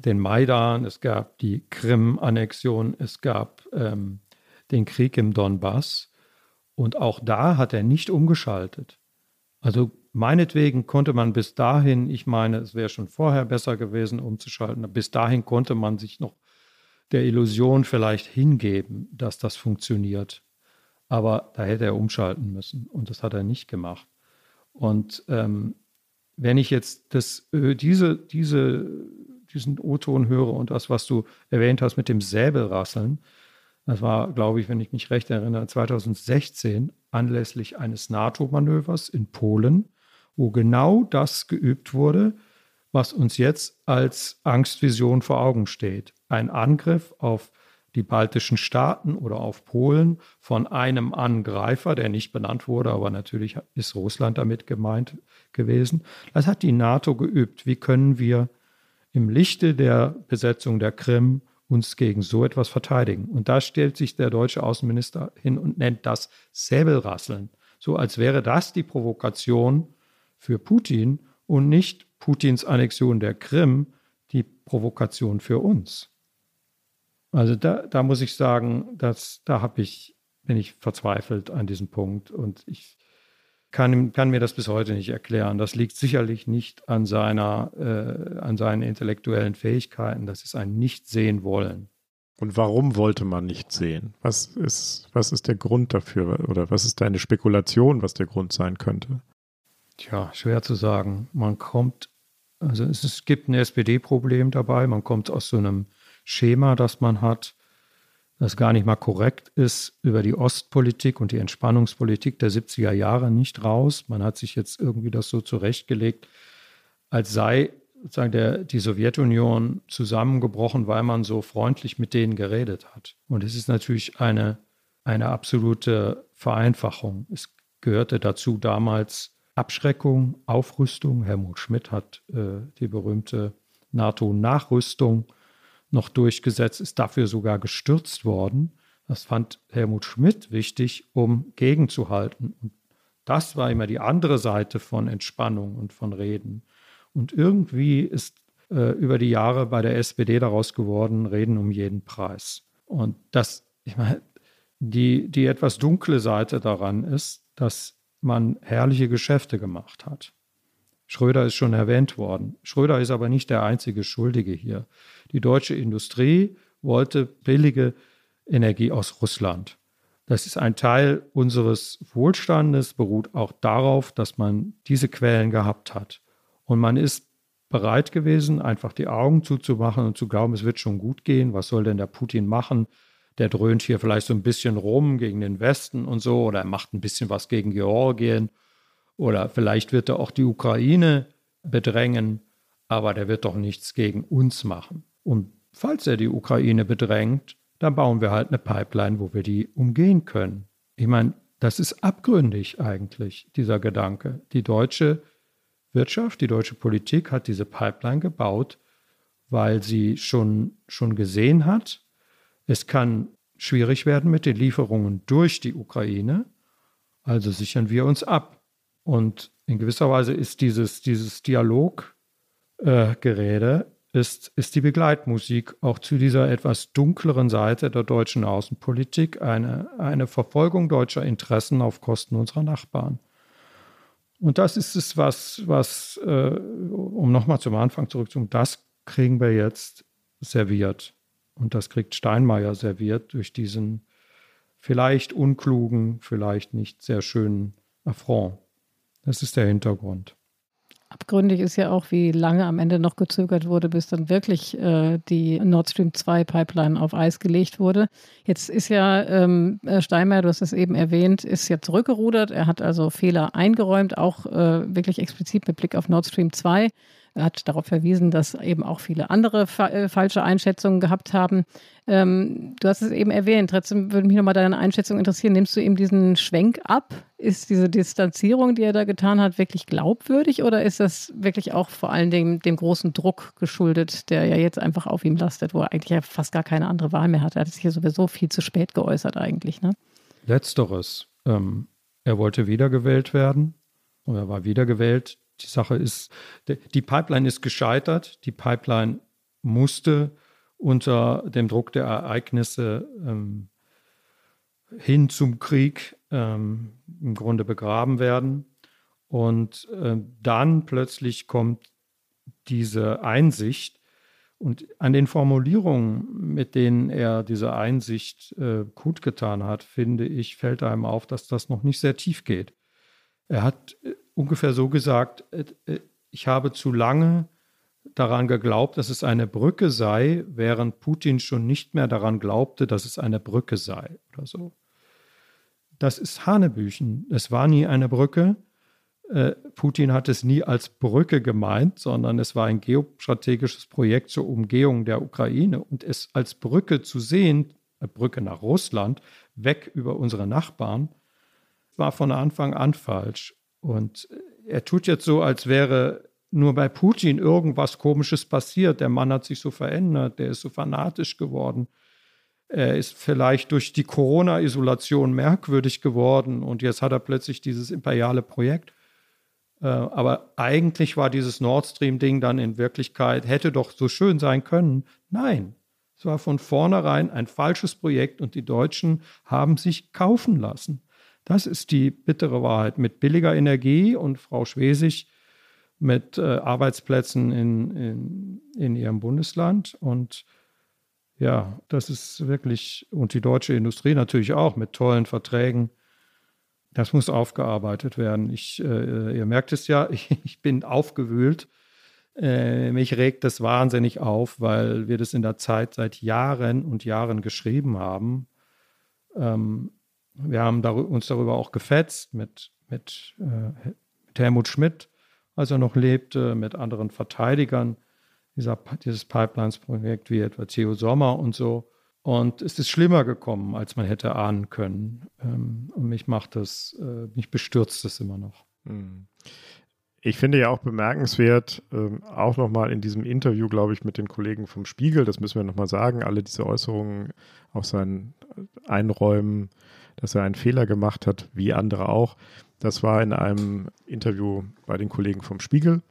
den Maidan, es gab die Krim-Annexion, es gab ähm, den Krieg im Donbass. Und auch da hat er nicht umgeschaltet. Also meinetwegen konnte man bis dahin, ich meine, es wäre schon vorher besser gewesen, umzuschalten, bis dahin konnte man sich noch der Illusion vielleicht hingeben, dass das funktioniert. Aber da hätte er umschalten müssen und das hat er nicht gemacht. Und ähm, wenn ich jetzt das, äh, diese, diese, diesen O-Ton höre und das, was du erwähnt hast mit dem Säbelrasseln, das war, glaube ich, wenn ich mich recht erinnere, 2016 anlässlich eines NATO-Manövers in Polen, wo genau das geübt wurde, was uns jetzt als Angstvision vor Augen steht. Ein Angriff auf die baltischen Staaten oder auf Polen von einem Angreifer, der nicht benannt wurde, aber natürlich ist Russland damit gemeint gewesen. Das hat die NATO geübt. Wie können wir im Lichte der Besetzung der Krim uns gegen so etwas verteidigen. Und da stellt sich der deutsche Außenminister hin und nennt das Säbelrasseln. So als wäre das die Provokation für Putin und nicht Putins Annexion der Krim die Provokation für uns. Also da, da muss ich sagen, dass, da habe ich, bin ich verzweifelt an diesem Punkt. Und ich kann, kann mir das bis heute nicht erklären. Das liegt sicherlich nicht an, seiner, äh, an seinen intellektuellen Fähigkeiten. Das ist ein Nicht-Sehen-Wollen. Und warum wollte man nicht sehen? Was ist, was ist der Grund dafür? Oder was ist deine Spekulation, was der Grund sein könnte? Tja, schwer zu sagen. Man kommt, also es, es gibt ein SPD-Problem dabei. Man kommt aus so einem Schema, das man hat das gar nicht mal korrekt ist, über die Ostpolitik und die Entspannungspolitik der 70er Jahre nicht raus. Man hat sich jetzt irgendwie das so zurechtgelegt, als sei sozusagen der, die Sowjetunion zusammengebrochen, weil man so freundlich mit denen geredet hat. Und es ist natürlich eine, eine absolute Vereinfachung. Es gehörte dazu damals Abschreckung, Aufrüstung. Helmut Schmidt hat äh, die berühmte NATO-Nachrüstung noch durchgesetzt, ist dafür sogar gestürzt worden. Das fand Helmut Schmidt wichtig, um gegenzuhalten. Und das war immer die andere Seite von Entspannung und von Reden. Und irgendwie ist äh, über die Jahre bei der SPD daraus geworden, Reden um jeden Preis. Und das, ich meine, die, die etwas dunkle Seite daran ist, dass man herrliche Geschäfte gemacht hat. Schröder ist schon erwähnt worden. Schröder ist aber nicht der einzige Schuldige hier. Die deutsche Industrie wollte billige Energie aus Russland. Das ist ein Teil unseres Wohlstandes, beruht auch darauf, dass man diese Quellen gehabt hat. Und man ist bereit gewesen, einfach die Augen zuzumachen und zu glauben, es wird schon gut gehen. Was soll denn der Putin machen? Der dröhnt hier vielleicht so ein bisschen rum gegen den Westen und so, oder er macht ein bisschen was gegen Georgien, oder vielleicht wird er auch die Ukraine bedrängen, aber der wird doch nichts gegen uns machen. Und falls er die Ukraine bedrängt, dann bauen wir halt eine Pipeline, wo wir die umgehen können. Ich meine, das ist abgründig eigentlich, dieser Gedanke. Die deutsche Wirtschaft, die deutsche Politik hat diese Pipeline gebaut, weil sie schon, schon gesehen hat, es kann schwierig werden mit den Lieferungen durch die Ukraine, also sichern wir uns ab. Und in gewisser Weise ist dieses, dieses Dialoggerede äh, ist, ist die Begleitmusik auch zu dieser etwas dunkleren Seite der deutschen Außenpolitik, eine, eine Verfolgung deutscher Interessen auf Kosten unserer Nachbarn. Und das ist es, was, was äh, um nochmal zum Anfang zurückzukommen, das kriegen wir jetzt serviert. Und das kriegt Steinmeier serviert durch diesen vielleicht unklugen, vielleicht nicht sehr schönen Affront. Das ist der Hintergrund. Abgründig ist ja auch, wie lange am Ende noch gezögert wurde, bis dann wirklich äh, die Nord Stream 2 Pipeline auf Eis gelegt wurde. Jetzt ist ja ähm, äh, Steinmeier, du hast es eben erwähnt, ist ja zurückgerudert. Er hat also Fehler eingeräumt, auch äh, wirklich explizit mit Blick auf Nord Stream 2. Er hat darauf verwiesen, dass eben auch viele andere fa äh, falsche Einschätzungen gehabt haben. Ähm, du hast es eben erwähnt. Trotzdem würde mich nochmal deine Einschätzung interessieren. Nimmst du ihm diesen Schwenk ab? Ist diese Distanzierung, die er da getan hat, wirklich glaubwürdig oder ist das wirklich auch vor allen Dingen dem großen Druck geschuldet, der ja jetzt einfach auf ihm lastet, wo er eigentlich ja fast gar keine andere Wahl mehr hat? Er hat sich hier sowieso viel zu spät geäußert eigentlich. Ne? Letzteres. Ähm, er wollte wiedergewählt werden und er war wiedergewählt die Sache ist, die Pipeline ist gescheitert. Die Pipeline musste unter dem Druck der Ereignisse ähm, hin zum Krieg ähm, im Grunde begraben werden. Und äh, dann plötzlich kommt diese Einsicht. Und an den Formulierungen, mit denen er diese Einsicht äh, kundgetan hat, finde ich, fällt einem auf, dass das noch nicht sehr tief geht. Er hat äh, ungefähr so gesagt, äh, äh, ich habe zu lange daran geglaubt, dass es eine Brücke sei, während Putin schon nicht mehr daran glaubte, dass es eine Brücke sei oder so. Das ist Hanebüchen. Es war nie eine Brücke. Äh, Putin hat es nie als Brücke gemeint, sondern es war ein geostrategisches Projekt zur Umgehung der Ukraine. Und es als Brücke zu sehen, eine Brücke nach Russland, weg über unsere Nachbarn, war von Anfang an falsch. Und er tut jetzt so, als wäre nur bei Putin irgendwas Komisches passiert. Der Mann hat sich so verändert, der ist so fanatisch geworden. Er ist vielleicht durch die Corona-Isolation merkwürdig geworden und jetzt hat er plötzlich dieses imperiale Projekt. Äh, aber eigentlich war dieses Nord Stream-Ding dann in Wirklichkeit, hätte doch so schön sein können. Nein, es war von vornherein ein falsches Projekt und die Deutschen haben sich kaufen lassen. Das ist die bittere Wahrheit. Mit billiger Energie und Frau Schwesig mit äh, Arbeitsplätzen in, in, in ihrem Bundesland. Und ja, das ist wirklich, und die deutsche Industrie natürlich auch mit tollen Verträgen. Das muss aufgearbeitet werden. Ich, äh, ihr merkt es ja, ich, ich bin aufgewühlt. Äh, mich regt das wahnsinnig auf, weil wir das in der Zeit seit Jahren und Jahren geschrieben haben. Ähm, wir haben uns darüber auch gefetzt mit, mit, äh, mit Helmut Schmidt, als er noch lebte, mit anderen Verteidigern dieser, dieses Pipelines-Projekt, wie etwa Theo Sommer und so. Und es ist schlimmer gekommen, als man hätte ahnen können. Ähm, und mich macht das, äh, mich bestürzt das immer noch. Hm. Ich finde ja auch bemerkenswert, äh, auch nochmal in diesem Interview, glaube ich, mit den Kollegen vom Spiegel, das müssen wir nochmal sagen, alle diese Äußerungen auf seinen Einräumen, dass er einen Fehler gemacht hat, wie andere auch. Das war in einem Interview bei den Kollegen vom Spiegel.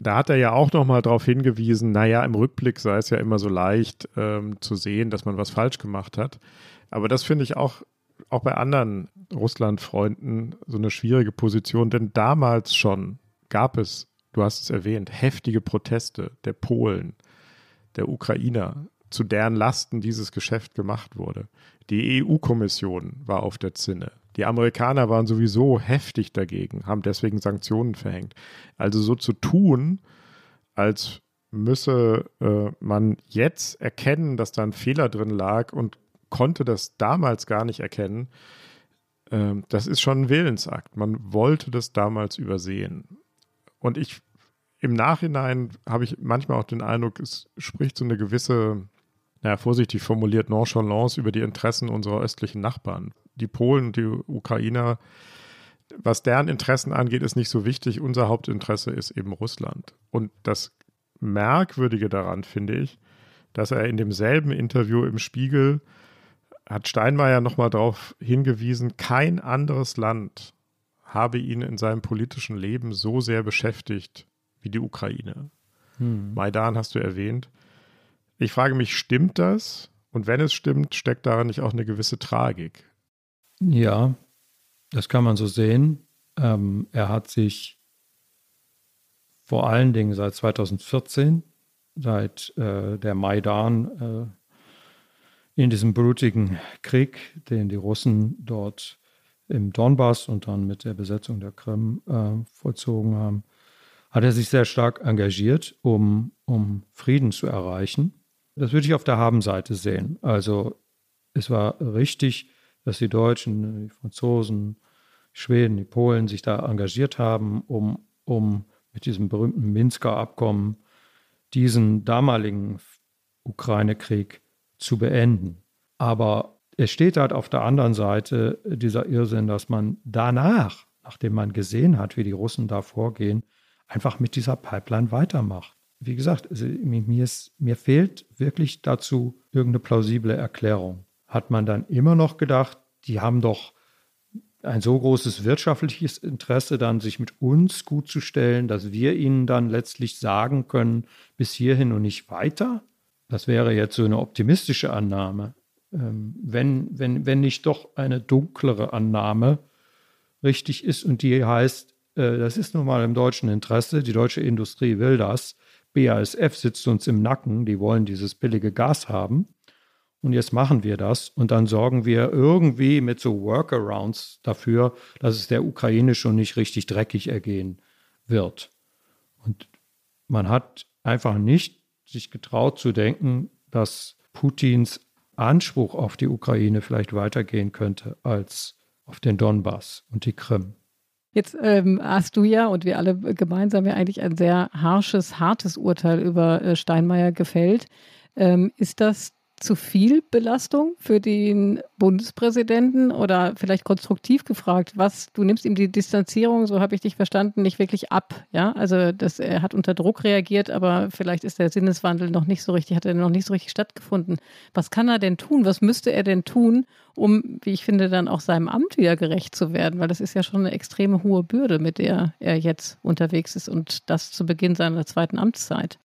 Da hat er ja auch nochmal darauf hingewiesen, naja, im Rückblick sei es ja immer so leicht ähm, zu sehen, dass man was falsch gemacht hat. Aber das finde ich auch, auch bei anderen Russland-Freunden so eine schwierige Position, denn damals schon gab es, du hast es erwähnt, heftige Proteste der Polen, der Ukrainer, zu deren Lasten dieses Geschäft gemacht wurde. Die EU-Kommission war auf der Zinne. Die Amerikaner waren sowieso heftig dagegen, haben deswegen Sanktionen verhängt. Also so zu tun, als müsse äh, man jetzt erkennen, dass da ein Fehler drin lag und konnte das damals gar nicht erkennen, äh, das ist schon ein Willensakt. Man wollte das damals übersehen. Und ich im Nachhinein habe ich manchmal auch den Eindruck, es spricht so eine gewisse, naja, vorsichtig formuliert, Nonchalance über die Interessen unserer östlichen Nachbarn die Polen und die Ukrainer, was deren Interessen angeht, ist nicht so wichtig. Unser Hauptinteresse ist eben Russland. Und das Merkwürdige daran finde ich, dass er in demselben Interview im Spiegel hat Steinmeier nochmal darauf hingewiesen, kein anderes Land habe ihn in seinem politischen Leben so sehr beschäftigt wie die Ukraine. Hm. Maidan hast du erwähnt. Ich frage mich, stimmt das? Und wenn es stimmt, steckt daran nicht auch eine gewisse Tragik? Ja, das kann man so sehen. Ähm, er hat sich vor allen Dingen seit 2014, seit äh, der Maidan, äh, in diesem blutigen Krieg, den die Russen dort im Donbass und dann mit der Besetzung der Krim äh, vollzogen haben, hat er sich sehr stark engagiert, um, um Frieden zu erreichen. Das würde ich auf der Habenseite sehen. Also es war richtig, dass die Deutschen, die Franzosen, die Schweden, die Polen sich da engagiert haben, um, um mit diesem berühmten Minsker Abkommen diesen damaligen Ukraine-Krieg zu beenden. Aber es steht halt auf der anderen Seite dieser Irrsinn, dass man danach, nachdem man gesehen hat, wie die Russen da vorgehen, einfach mit dieser Pipeline weitermacht. Wie gesagt, also mir, ist, mir fehlt wirklich dazu irgendeine plausible Erklärung hat man dann immer noch gedacht, die haben doch ein so großes wirtschaftliches Interesse, dann sich mit uns gut zu stellen, dass wir ihnen dann letztlich sagen können, bis hierhin und nicht weiter? Das wäre jetzt so eine optimistische Annahme. Ähm, wenn, wenn, wenn nicht doch eine dunklere Annahme richtig ist und die heißt, äh, das ist nun mal im deutschen Interesse, die deutsche Industrie will das, BASF sitzt uns im Nacken, die wollen dieses billige Gas haben. Und jetzt machen wir das und dann sorgen wir irgendwie mit so Workarounds dafür, dass es der Ukraine schon nicht richtig dreckig ergehen wird. Und man hat einfach nicht sich getraut zu denken, dass Putins Anspruch auf die Ukraine vielleicht weitergehen könnte als auf den Donbass und die Krim. Jetzt ähm, hast du ja und wir alle gemeinsam ja eigentlich ein sehr harsches, hartes Urteil über äh, Steinmeier gefällt. Ähm, ist das zu viel Belastung für den Bundespräsidenten oder vielleicht konstruktiv gefragt, was du nimmst ihm die Distanzierung, so habe ich dich verstanden, nicht wirklich ab, ja? Also das, er hat unter Druck reagiert, aber vielleicht ist der Sinneswandel noch nicht so richtig, hat er noch nicht so richtig stattgefunden. Was kann er denn tun? Was müsste er denn tun, um, wie ich finde, dann auch seinem Amt wieder gerecht zu werden? Weil das ist ja schon eine extreme hohe Bürde, mit der er jetzt unterwegs ist und das zu Beginn seiner zweiten Amtszeit.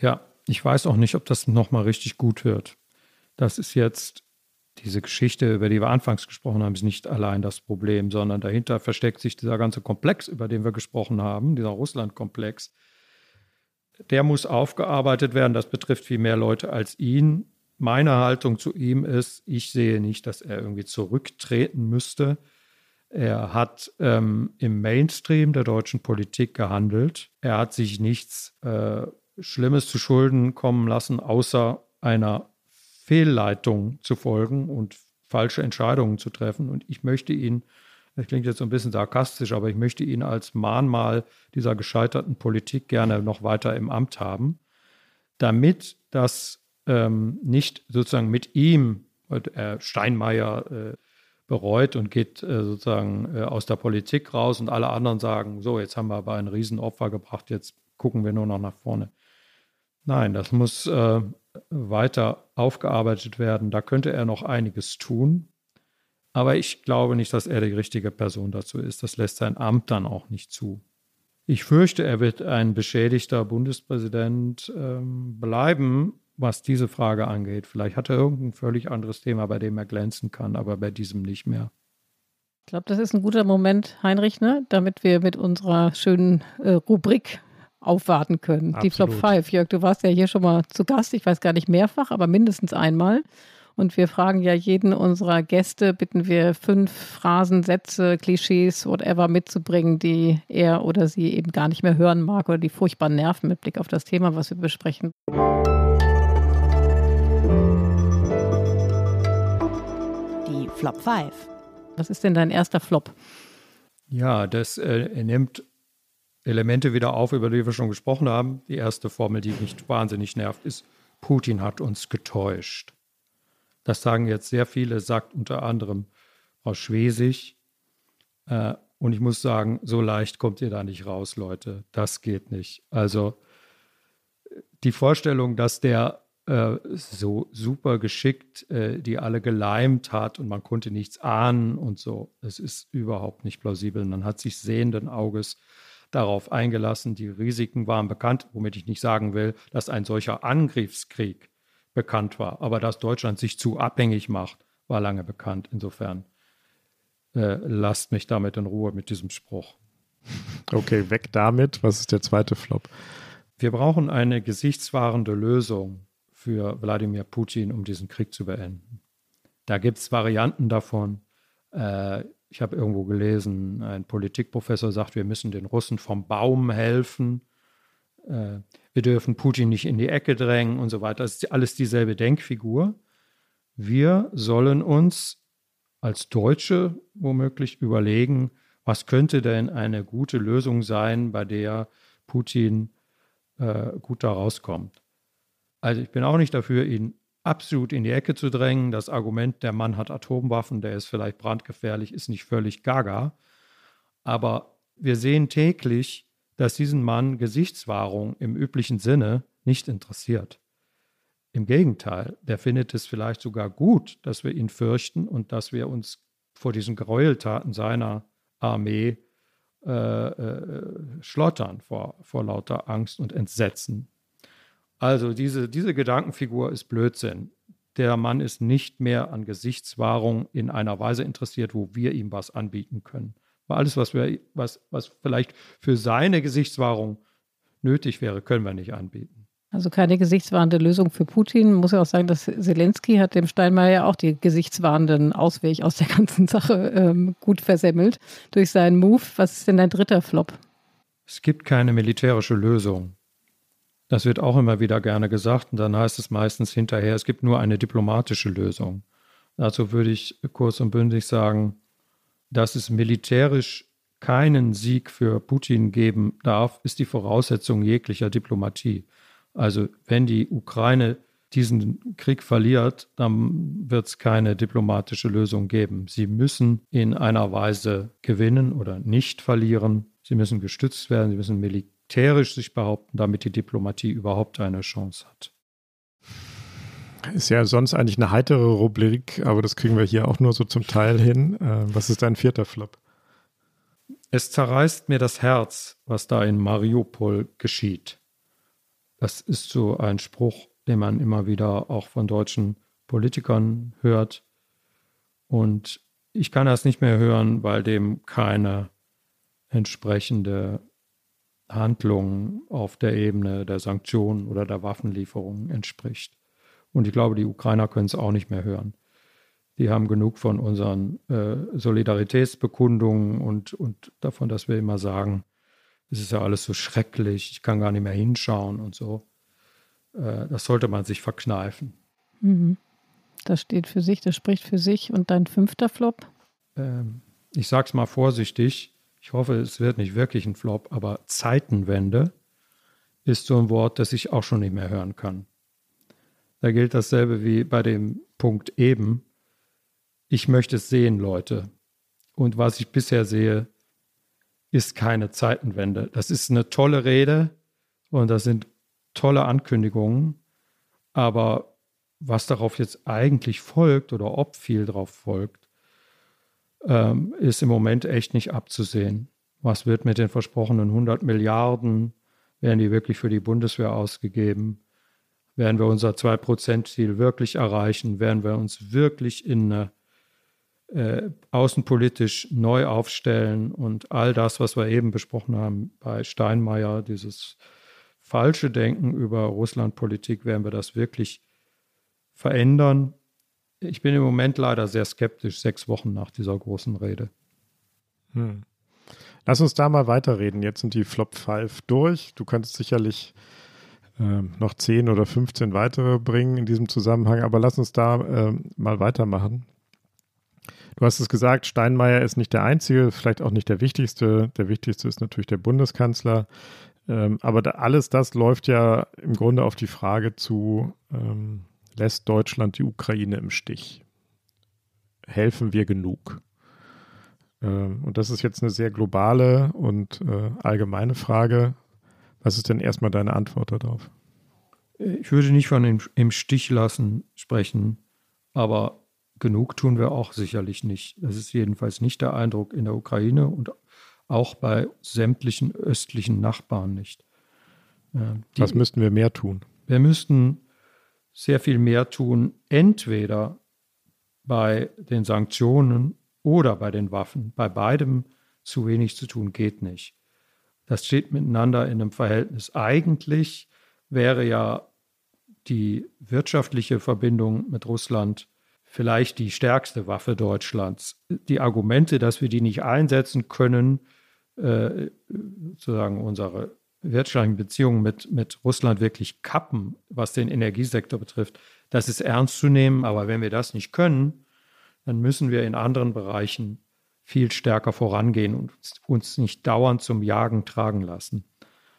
Ja, ich weiß auch nicht, ob das nochmal richtig gut wird. Das ist jetzt diese Geschichte, über die wir anfangs gesprochen haben, ist nicht allein das Problem, sondern dahinter versteckt sich dieser ganze Komplex, über den wir gesprochen haben, dieser Russland-Komplex. Der muss aufgearbeitet werden. Das betrifft viel mehr Leute als ihn. Meine Haltung zu ihm ist, ich sehe nicht, dass er irgendwie zurücktreten müsste. Er hat ähm, im Mainstream der deutschen Politik gehandelt. Er hat sich nichts äh, Schlimmes zu Schulden kommen lassen, außer einer Fehlleitung zu folgen und falsche Entscheidungen zu treffen. Und ich möchte ihn, das klingt jetzt so ein bisschen sarkastisch, aber ich möchte ihn als Mahnmal dieser gescheiterten Politik gerne noch weiter im Amt haben, damit das ähm, nicht sozusagen mit ihm, äh, Steinmeier, äh, bereut und geht äh, sozusagen äh, aus der Politik raus und alle anderen sagen, so, jetzt haben wir aber ein Riesenopfer gebracht, jetzt gucken wir nur noch nach vorne. Nein, das muss äh, weiter aufgearbeitet werden. Da könnte er noch einiges tun. Aber ich glaube nicht, dass er die richtige Person dazu ist. Das lässt sein Amt dann auch nicht zu. Ich fürchte, er wird ein beschädigter Bundespräsident ähm, bleiben, was diese Frage angeht. Vielleicht hat er irgendein völlig anderes Thema, bei dem er glänzen kann, aber bei diesem nicht mehr. Ich glaube, das ist ein guter Moment, Heinrich, ne? damit wir mit unserer schönen äh, Rubrik aufwarten können. Absolut. Die Flop 5. Jörg, du warst ja hier schon mal zu Gast, ich weiß gar nicht mehrfach, aber mindestens einmal. Und wir fragen ja jeden unserer Gäste, bitten wir fünf Phrasen, Sätze, Klischees, whatever mitzubringen, die er oder sie eben gar nicht mehr hören mag oder die furchtbar nerven mit Blick auf das Thema, was wir besprechen. Die Flop 5. Was ist denn dein erster Flop? Ja, das äh, nimmt Elemente wieder auf, über die wir schon gesprochen haben. Die erste Formel, die mich wahnsinnig nervt, ist, Putin hat uns getäuscht. Das sagen jetzt sehr viele, sagt unter anderem Frau Schwesig. Äh, und ich muss sagen, so leicht kommt ihr da nicht raus, Leute. Das geht nicht. Also die Vorstellung, dass der äh, so super geschickt äh, die alle geleimt hat und man konnte nichts ahnen und so, es ist überhaupt nicht plausibel. Man hat sich sehenden Auges darauf eingelassen. Die Risiken waren bekannt, womit ich nicht sagen will, dass ein solcher Angriffskrieg bekannt war. Aber dass Deutschland sich zu abhängig macht, war lange bekannt. Insofern äh, lasst mich damit in Ruhe mit diesem Spruch. Okay, weg damit. Was ist der zweite Flop? Wir brauchen eine gesichtswahrende Lösung für Wladimir Putin, um diesen Krieg zu beenden. Da gibt es Varianten davon. Äh, ich habe irgendwo gelesen, ein Politikprofessor sagt, wir müssen den Russen vom Baum helfen. Äh, wir dürfen Putin nicht in die Ecke drängen und so weiter. Das ist alles dieselbe Denkfigur. Wir sollen uns als Deutsche womöglich überlegen, was könnte denn eine gute Lösung sein, bei der Putin äh, gut da rauskommt. Also ich bin auch nicht dafür, ihn absolut in die Ecke zu drängen. Das Argument, der Mann hat Atomwaffen, der ist vielleicht brandgefährlich, ist nicht völlig gaga. Aber wir sehen täglich, dass diesen Mann Gesichtswahrung im üblichen Sinne nicht interessiert. Im Gegenteil, der findet es vielleicht sogar gut, dass wir ihn fürchten und dass wir uns vor diesen Gräueltaten seiner Armee äh, äh, schlottern vor, vor lauter Angst und Entsetzen. Also diese, diese Gedankenfigur ist Blödsinn. Der Mann ist nicht mehr an Gesichtswahrung in einer Weise interessiert, wo wir ihm was anbieten können. Weil alles, was, wir, was, was vielleicht für seine Gesichtswahrung nötig wäre, können wir nicht anbieten. Also keine gesichtswahrende Lösung für Putin. Muss ja auch sagen, dass Zelensky hat dem Steinmeier ja auch die gesichtswahrenden Ausweg aus der ganzen Sache ähm, gut versemmelt durch seinen Move. Was ist denn dein dritter Flop? Es gibt keine militärische Lösung. Das wird auch immer wieder gerne gesagt und dann heißt es meistens hinterher, es gibt nur eine diplomatische Lösung. Dazu würde ich kurz und bündig sagen, dass es militärisch keinen Sieg für Putin geben darf, ist die Voraussetzung jeglicher Diplomatie. Also wenn die Ukraine diesen Krieg verliert, dann wird es keine diplomatische Lösung geben. Sie müssen in einer Weise gewinnen oder nicht verlieren. Sie müssen gestützt werden, sie müssen militärisch sich behaupten, damit die Diplomatie überhaupt eine Chance hat. Ist ja sonst eigentlich eine heitere Rubrik, aber das kriegen wir hier auch nur so zum Teil hin. Äh, was ist dein vierter Flop? Es zerreißt mir das Herz, was da in Mariupol geschieht. Das ist so ein Spruch, den man immer wieder auch von deutschen Politikern hört. Und ich kann das nicht mehr hören, weil dem keine entsprechende Handlung auf der Ebene der Sanktionen oder der Waffenlieferungen entspricht. Und ich glaube, die Ukrainer können es auch nicht mehr hören. Die haben genug von unseren äh, Solidaritätsbekundungen und, und davon, dass wir immer sagen, es ist ja alles so schrecklich, ich kann gar nicht mehr hinschauen und so. Äh, das sollte man sich verkneifen. Mhm. Das steht für sich, das spricht für sich. Und dein fünfter Flop? Ähm, ich sage es mal vorsichtig. Ich hoffe, es wird nicht wirklich ein Flop, aber Zeitenwende ist so ein Wort, das ich auch schon nicht mehr hören kann. Da gilt dasselbe wie bei dem Punkt eben. ich möchte es sehen, Leute. Und was ich bisher sehe, ist keine Zeitenwende. Das ist eine tolle Rede und das sind tolle Ankündigungen. Aber was darauf jetzt eigentlich folgt oder ob viel darauf folgt, ähm, ist im Moment echt nicht abzusehen. Was wird mit den versprochenen 100 Milliarden? Werden die wirklich für die Bundeswehr ausgegeben? Werden wir unser 2-Prozent-Ziel wirklich erreichen? Werden wir uns wirklich in eine, äh, außenpolitisch neu aufstellen und all das, was wir eben besprochen haben bei Steinmeier, dieses falsche Denken über Russlandpolitik, werden wir das wirklich verändern? Ich bin im Moment leider sehr skeptisch, sechs Wochen nach dieser großen Rede. Hm. Lass uns da mal weiterreden. Jetzt sind die Flop 5 durch. Du könntest sicherlich äh, noch 10 oder 15 weitere bringen in diesem Zusammenhang, aber lass uns da äh, mal weitermachen. Du hast es gesagt, Steinmeier ist nicht der Einzige, vielleicht auch nicht der Wichtigste. Der Wichtigste ist natürlich der Bundeskanzler. Ähm, aber da, alles das läuft ja im Grunde auf die Frage zu, ähm, lässt Deutschland die Ukraine im Stich? Helfen wir genug? Ähm, und das ist jetzt eine sehr globale und äh, allgemeine Frage. Was ist denn erstmal deine Antwort darauf? Ich würde nicht von im, im Stich lassen sprechen, aber genug tun wir auch sicherlich nicht. Das ist jedenfalls nicht der Eindruck in der Ukraine und auch bei sämtlichen östlichen Nachbarn nicht. Die, Was müssten wir mehr tun? Wir müssten sehr viel mehr tun, entweder bei den Sanktionen oder bei den Waffen. Bei beidem zu wenig zu tun geht nicht. Das steht miteinander in einem Verhältnis. Eigentlich wäre ja die wirtschaftliche Verbindung mit Russland vielleicht die stärkste Waffe Deutschlands. Die Argumente, dass wir die nicht einsetzen können, äh, sozusagen unsere wirtschaftlichen Beziehungen mit, mit Russland wirklich kappen, was den Energiesektor betrifft, das ist ernst zu nehmen. Aber wenn wir das nicht können, dann müssen wir in anderen Bereichen viel stärker vorangehen und uns nicht dauernd zum Jagen tragen lassen.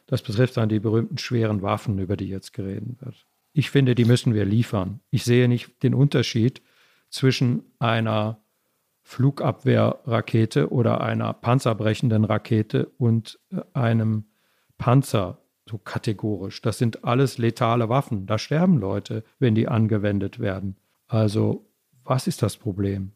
Das betrifft dann die berühmten schweren Waffen, über die jetzt geredet wird. Ich finde, die müssen wir liefern. Ich sehe nicht den Unterschied zwischen einer Flugabwehrrakete oder einer panzerbrechenden Rakete und äh, einem Panzer, so kategorisch. Das sind alles letale Waffen. Da sterben Leute, wenn die angewendet werden. Also, was ist das Problem?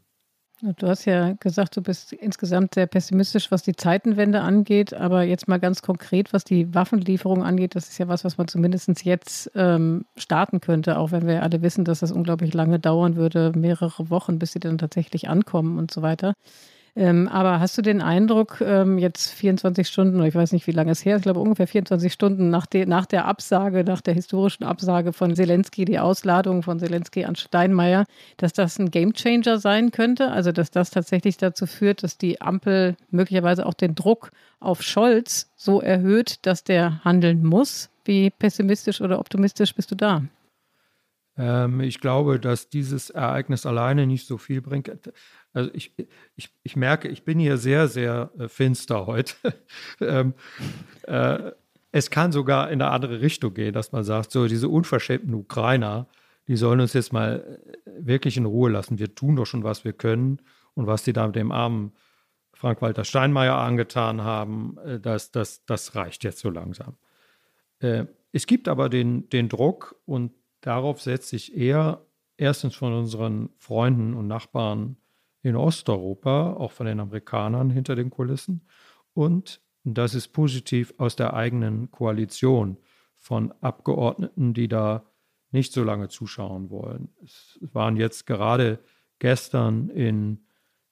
Du hast ja gesagt, du bist insgesamt sehr pessimistisch, was die Zeitenwende angeht. Aber jetzt mal ganz konkret, was die Waffenlieferung angeht, das ist ja was, was man zumindest jetzt ähm, starten könnte, auch wenn wir alle wissen, dass das unglaublich lange dauern würde, mehrere Wochen, bis sie dann tatsächlich ankommen und so weiter. Ähm, aber hast du den Eindruck, ähm, jetzt 24 Stunden, ich weiß nicht, wie lange es her ist, ich glaube ungefähr 24 Stunden nach, de, nach der Absage, nach der historischen Absage von Zelensky, die Ausladung von Zelensky an Steinmeier, dass das ein Gamechanger sein könnte? Also, dass das tatsächlich dazu führt, dass die Ampel möglicherweise auch den Druck auf Scholz so erhöht, dass der handeln muss? Wie pessimistisch oder optimistisch bist du da? Ähm, ich glaube, dass dieses Ereignis alleine nicht so viel bringt. Also ich, ich, ich merke, ich bin hier sehr, sehr äh, finster heute. ähm, äh, es kann sogar in eine andere Richtung gehen, dass man sagt, so diese unverschämten Ukrainer, die sollen uns jetzt mal äh, wirklich in Ruhe lassen. Wir tun doch schon, was wir können. Und was die da mit dem armen Frank-Walter Steinmeier angetan haben, äh, das, das, das reicht jetzt so langsam. Es gibt aber den, den Druck und darauf setzt sich eher erstens von unseren Freunden und Nachbarn in Osteuropa, auch von den Amerikanern hinter den Kulissen. Und das ist positiv aus der eigenen Koalition von Abgeordneten, die da nicht so lange zuschauen wollen. Es waren jetzt gerade gestern in,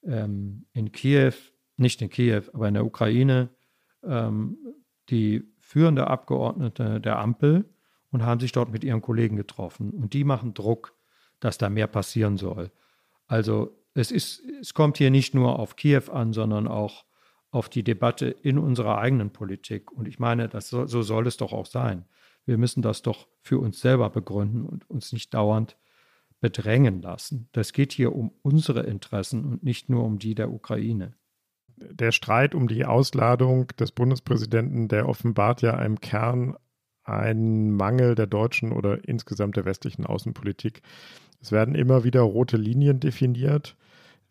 ähm, in Kiew, nicht in Kiew, aber in der Ukraine, ähm, die führende Abgeordnete der Ampel und haben sich dort mit ihren Kollegen getroffen. Und die machen Druck, dass da mehr passieren soll. Also es, ist, es kommt hier nicht nur auf Kiew an, sondern auch auf die Debatte in unserer eigenen Politik. Und ich meine, das so, so soll es doch auch sein. Wir müssen das doch für uns selber begründen und uns nicht dauernd bedrängen lassen. Das geht hier um unsere Interessen und nicht nur um die der Ukraine. Der Streit um die Ausladung des Bundespräsidenten, der offenbart ja im Kern einen Mangel der deutschen oder insgesamt der westlichen Außenpolitik. Es werden immer wieder rote Linien definiert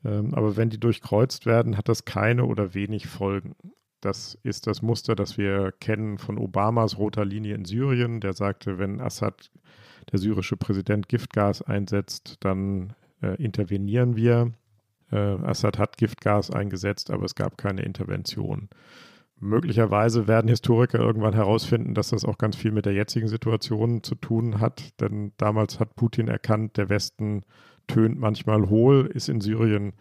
aber wenn die durchkreuzt werden, hat das keine oder wenig Folgen. Das ist das Muster, das wir kennen von Obamas roter Linie in Syrien. Der sagte, wenn Assad, der syrische Präsident, Giftgas einsetzt, dann äh, intervenieren wir. Äh, Assad hat Giftgas eingesetzt, aber es gab keine Intervention. Möglicherweise werden Historiker irgendwann herausfinden, dass das auch ganz viel mit der jetzigen Situation zu tun hat, denn damals hat Putin erkannt, der Westen tönt manchmal hohl, ist in Syrien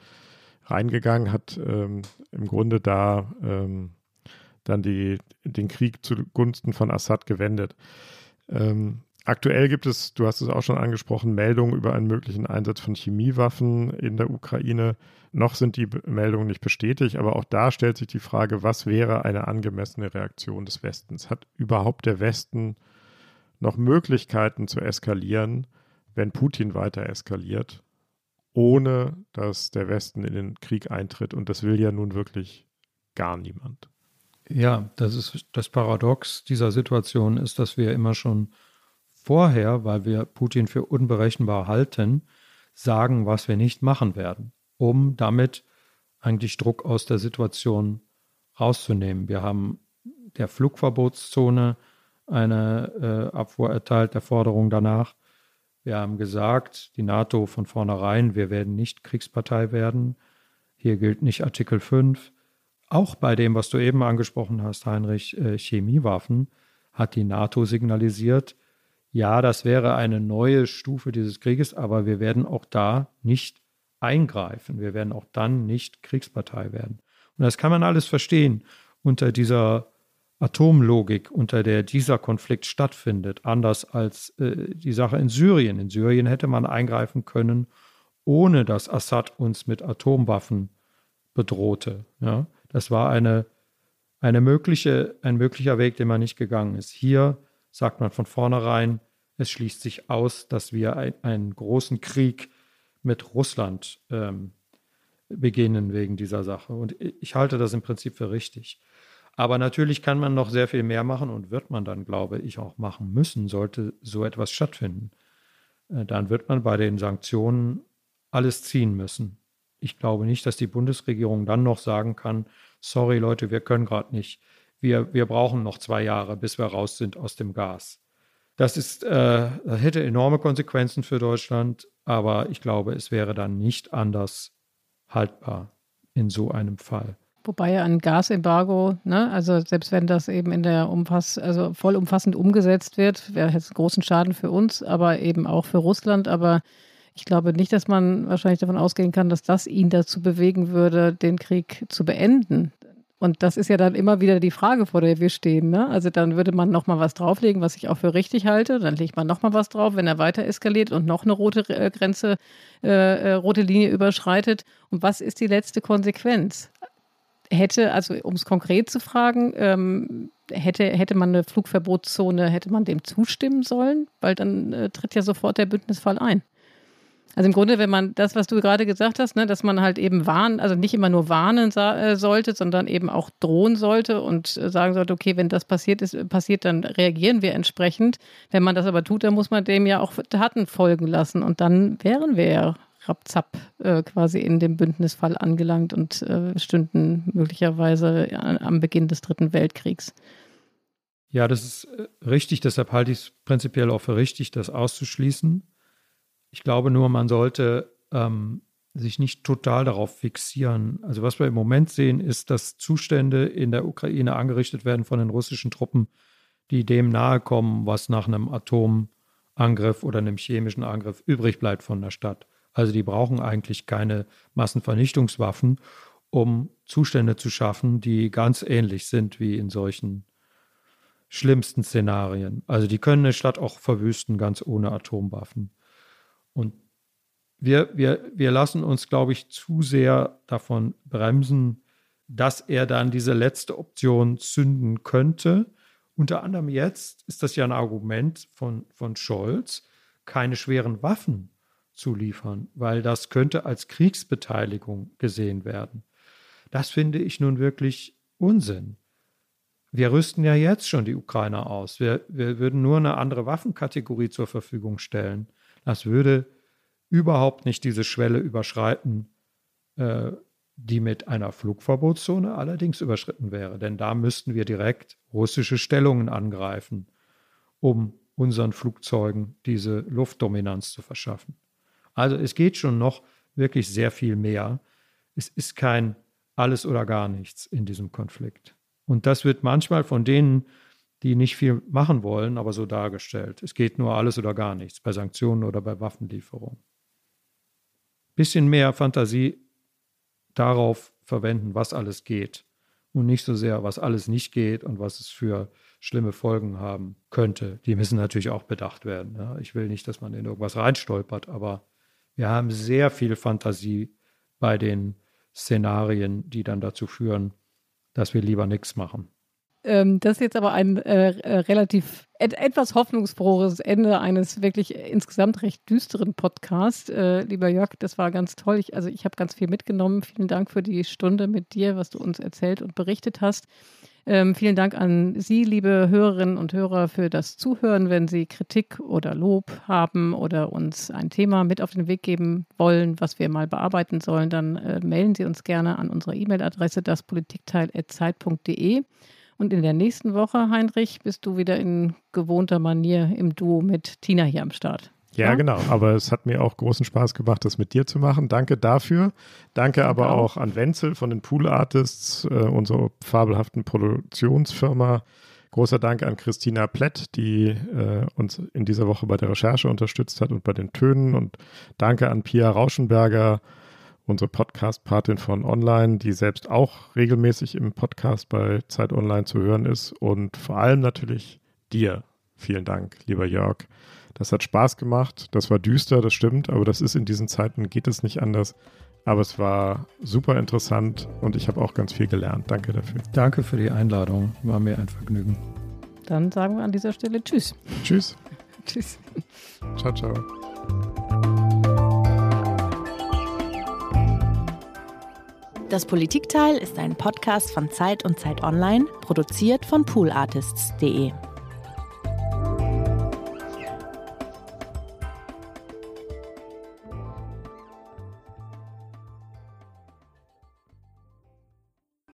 reingegangen, hat ähm, im Grunde da ähm, dann die, den Krieg zugunsten von Assad gewendet. Ähm, aktuell gibt es, du hast es auch schon angesprochen, Meldungen über einen möglichen Einsatz von Chemiewaffen in der Ukraine. Noch sind die Meldungen nicht bestätigt, aber auch da stellt sich die Frage, was wäre eine angemessene Reaktion des Westens? Hat überhaupt der Westen noch Möglichkeiten zu eskalieren, wenn Putin weiter eskaliert, ohne dass der Westen in den Krieg eintritt? Und das will ja nun wirklich gar niemand. Ja, das ist das Paradox dieser Situation ist, dass wir immer schon vorher, weil wir Putin für unberechenbar halten, sagen, was wir nicht machen werden um damit eigentlich Druck aus der Situation rauszunehmen. Wir haben der Flugverbotszone eine äh, Abfuhr erteilt, der Forderung danach. Wir haben gesagt, die NATO von vornherein, wir werden nicht Kriegspartei werden. Hier gilt nicht Artikel 5. Auch bei dem, was du eben angesprochen hast, Heinrich, äh, Chemiewaffen, hat die NATO signalisiert, ja, das wäre eine neue Stufe dieses Krieges, aber wir werden auch da nicht eingreifen. Wir werden auch dann nicht Kriegspartei werden. Und das kann man alles verstehen unter dieser Atomlogik, unter der dieser Konflikt stattfindet, anders als äh, die Sache in Syrien. In Syrien hätte man eingreifen können, ohne dass Assad uns mit Atomwaffen bedrohte. Ja? Das war eine, eine mögliche, ein möglicher Weg, den man nicht gegangen ist. Hier sagt man von vornherein, es schließt sich aus, dass wir ein, einen großen Krieg mit Russland ähm, beginnen wegen dieser Sache. Und ich halte das im Prinzip für richtig. Aber natürlich kann man noch sehr viel mehr machen und wird man dann, glaube ich, auch machen müssen, sollte so etwas stattfinden. Äh, dann wird man bei den Sanktionen alles ziehen müssen. Ich glaube nicht, dass die Bundesregierung dann noch sagen kann, sorry Leute, wir können gerade nicht. Wir, wir brauchen noch zwei Jahre, bis wir raus sind aus dem Gas. Das ist, äh, das hätte enorme Konsequenzen für Deutschland, aber ich glaube, es wäre dann nicht anders haltbar in so einem Fall. Wobei ein Gasembargo, ne, also selbst wenn das eben in der Umfass, also vollumfassend umgesetzt wird, wäre jetzt großen Schaden für uns, aber eben auch für Russland. Aber ich glaube nicht, dass man wahrscheinlich davon ausgehen kann, dass das ihn dazu bewegen würde, den Krieg zu beenden. Und das ist ja dann immer wieder die Frage, vor der wir stehen. Ne? Also dann würde man nochmal was drauflegen, was ich auch für richtig halte. Dann legt man nochmal was drauf, wenn er weiter eskaliert und noch eine rote äh, Grenze, äh, äh, rote Linie überschreitet. Und was ist die letzte Konsequenz? Hätte, also um es konkret zu fragen, ähm, hätte, hätte man eine Flugverbotszone, hätte man dem zustimmen sollen? Weil dann äh, tritt ja sofort der Bündnisfall ein. Also im Grunde, wenn man das, was du gerade gesagt hast, ne, dass man halt eben warnen, also nicht immer nur warnen äh, sollte, sondern eben auch drohen sollte und äh, sagen sollte, okay, wenn das passiert ist, passiert, dann reagieren wir entsprechend. Wenn man das aber tut, dann muss man dem ja auch Taten folgen lassen und dann wären wir ja rapzapp äh, quasi in dem Bündnisfall angelangt und äh, stünden möglicherweise am Beginn des Dritten Weltkriegs. Ja, das ist äh, richtig. Deshalb halte ich es prinzipiell auch für richtig, das auszuschließen. Ich glaube nur, man sollte ähm, sich nicht total darauf fixieren. Also was wir im Moment sehen, ist, dass Zustände in der Ukraine angerichtet werden von den russischen Truppen, die dem nahe kommen, was nach einem Atomangriff oder einem chemischen Angriff übrig bleibt von der Stadt. Also die brauchen eigentlich keine Massenvernichtungswaffen, um Zustände zu schaffen, die ganz ähnlich sind wie in solchen schlimmsten Szenarien. Also die können eine Stadt auch verwüsten, ganz ohne Atomwaffen. Und wir, wir, wir lassen uns, glaube ich, zu sehr davon bremsen, dass er dann diese letzte Option zünden könnte. Unter anderem jetzt ist das ja ein Argument von, von Scholz, keine schweren Waffen zu liefern, weil das könnte als Kriegsbeteiligung gesehen werden. Das finde ich nun wirklich Unsinn. Wir rüsten ja jetzt schon die Ukrainer aus. Wir, wir würden nur eine andere Waffenkategorie zur Verfügung stellen. Das würde überhaupt nicht diese Schwelle überschreiten, äh, die mit einer Flugverbotszone allerdings überschritten wäre. Denn da müssten wir direkt russische Stellungen angreifen, um unseren Flugzeugen diese Luftdominanz zu verschaffen. Also es geht schon noch wirklich sehr viel mehr. Es ist kein alles oder gar nichts in diesem Konflikt. Und das wird manchmal von denen, die nicht viel machen wollen, aber so dargestellt. Es geht nur alles oder gar nichts bei Sanktionen oder bei Waffenlieferungen. Bisschen mehr Fantasie darauf verwenden, was alles geht und nicht so sehr, was alles nicht geht und was es für schlimme Folgen haben könnte. Die müssen natürlich auch bedacht werden. Ja. Ich will nicht, dass man in irgendwas reinstolpert, aber wir haben sehr viel Fantasie bei den Szenarien, die dann dazu führen, dass wir lieber nichts machen. Ähm, das ist jetzt aber ein äh, äh, relativ et etwas hoffnungsfrohes Ende eines wirklich insgesamt recht düsteren Podcasts. Äh, lieber Jörg, das war ganz toll. Ich, also ich habe ganz viel mitgenommen. Vielen Dank für die Stunde mit dir, was du uns erzählt und berichtet hast. Ähm, vielen Dank an Sie, liebe Hörerinnen und Hörer, für das Zuhören. Wenn Sie Kritik oder Lob haben oder uns ein Thema mit auf den Weg geben wollen, was wir mal bearbeiten sollen, dann äh, melden Sie uns gerne an unsere E-Mail-Adresse daspolitikteil.zeit.de. Und in der nächsten Woche, Heinrich, bist du wieder in gewohnter Manier im Duo mit Tina hier am Start. Ja, ja, genau. Aber es hat mir auch großen Spaß gemacht, das mit dir zu machen. Danke dafür. Danke, Danke aber auch. auch. an Wenzel von den Pool Artists, äh, unserer fabelhaften Produktionsfirma. Großer Dank an Christina Plett, die äh, uns in dieser Woche bei der Recherche unterstützt hat und bei den Tönen. Und danke an Pia Rauschenberger, unsere Podcast-Patin von Online, die selbst auch regelmäßig im Podcast bei Zeit Online zu hören ist. Und vor allem natürlich dir. Vielen Dank, lieber Jörg. Das hat Spaß gemacht. Das war düster, das stimmt, aber das ist in diesen Zeiten, geht es nicht anders. Aber es war super interessant und ich habe auch ganz viel gelernt. Danke dafür. Danke für die Einladung. War mir ein Vergnügen. Dann sagen wir an dieser Stelle Tschüss. Tschüss. Tschüss. Ciao, ciao. Das Politikteil ist ein Podcast von Zeit und Zeit Online, produziert von poolartists.de.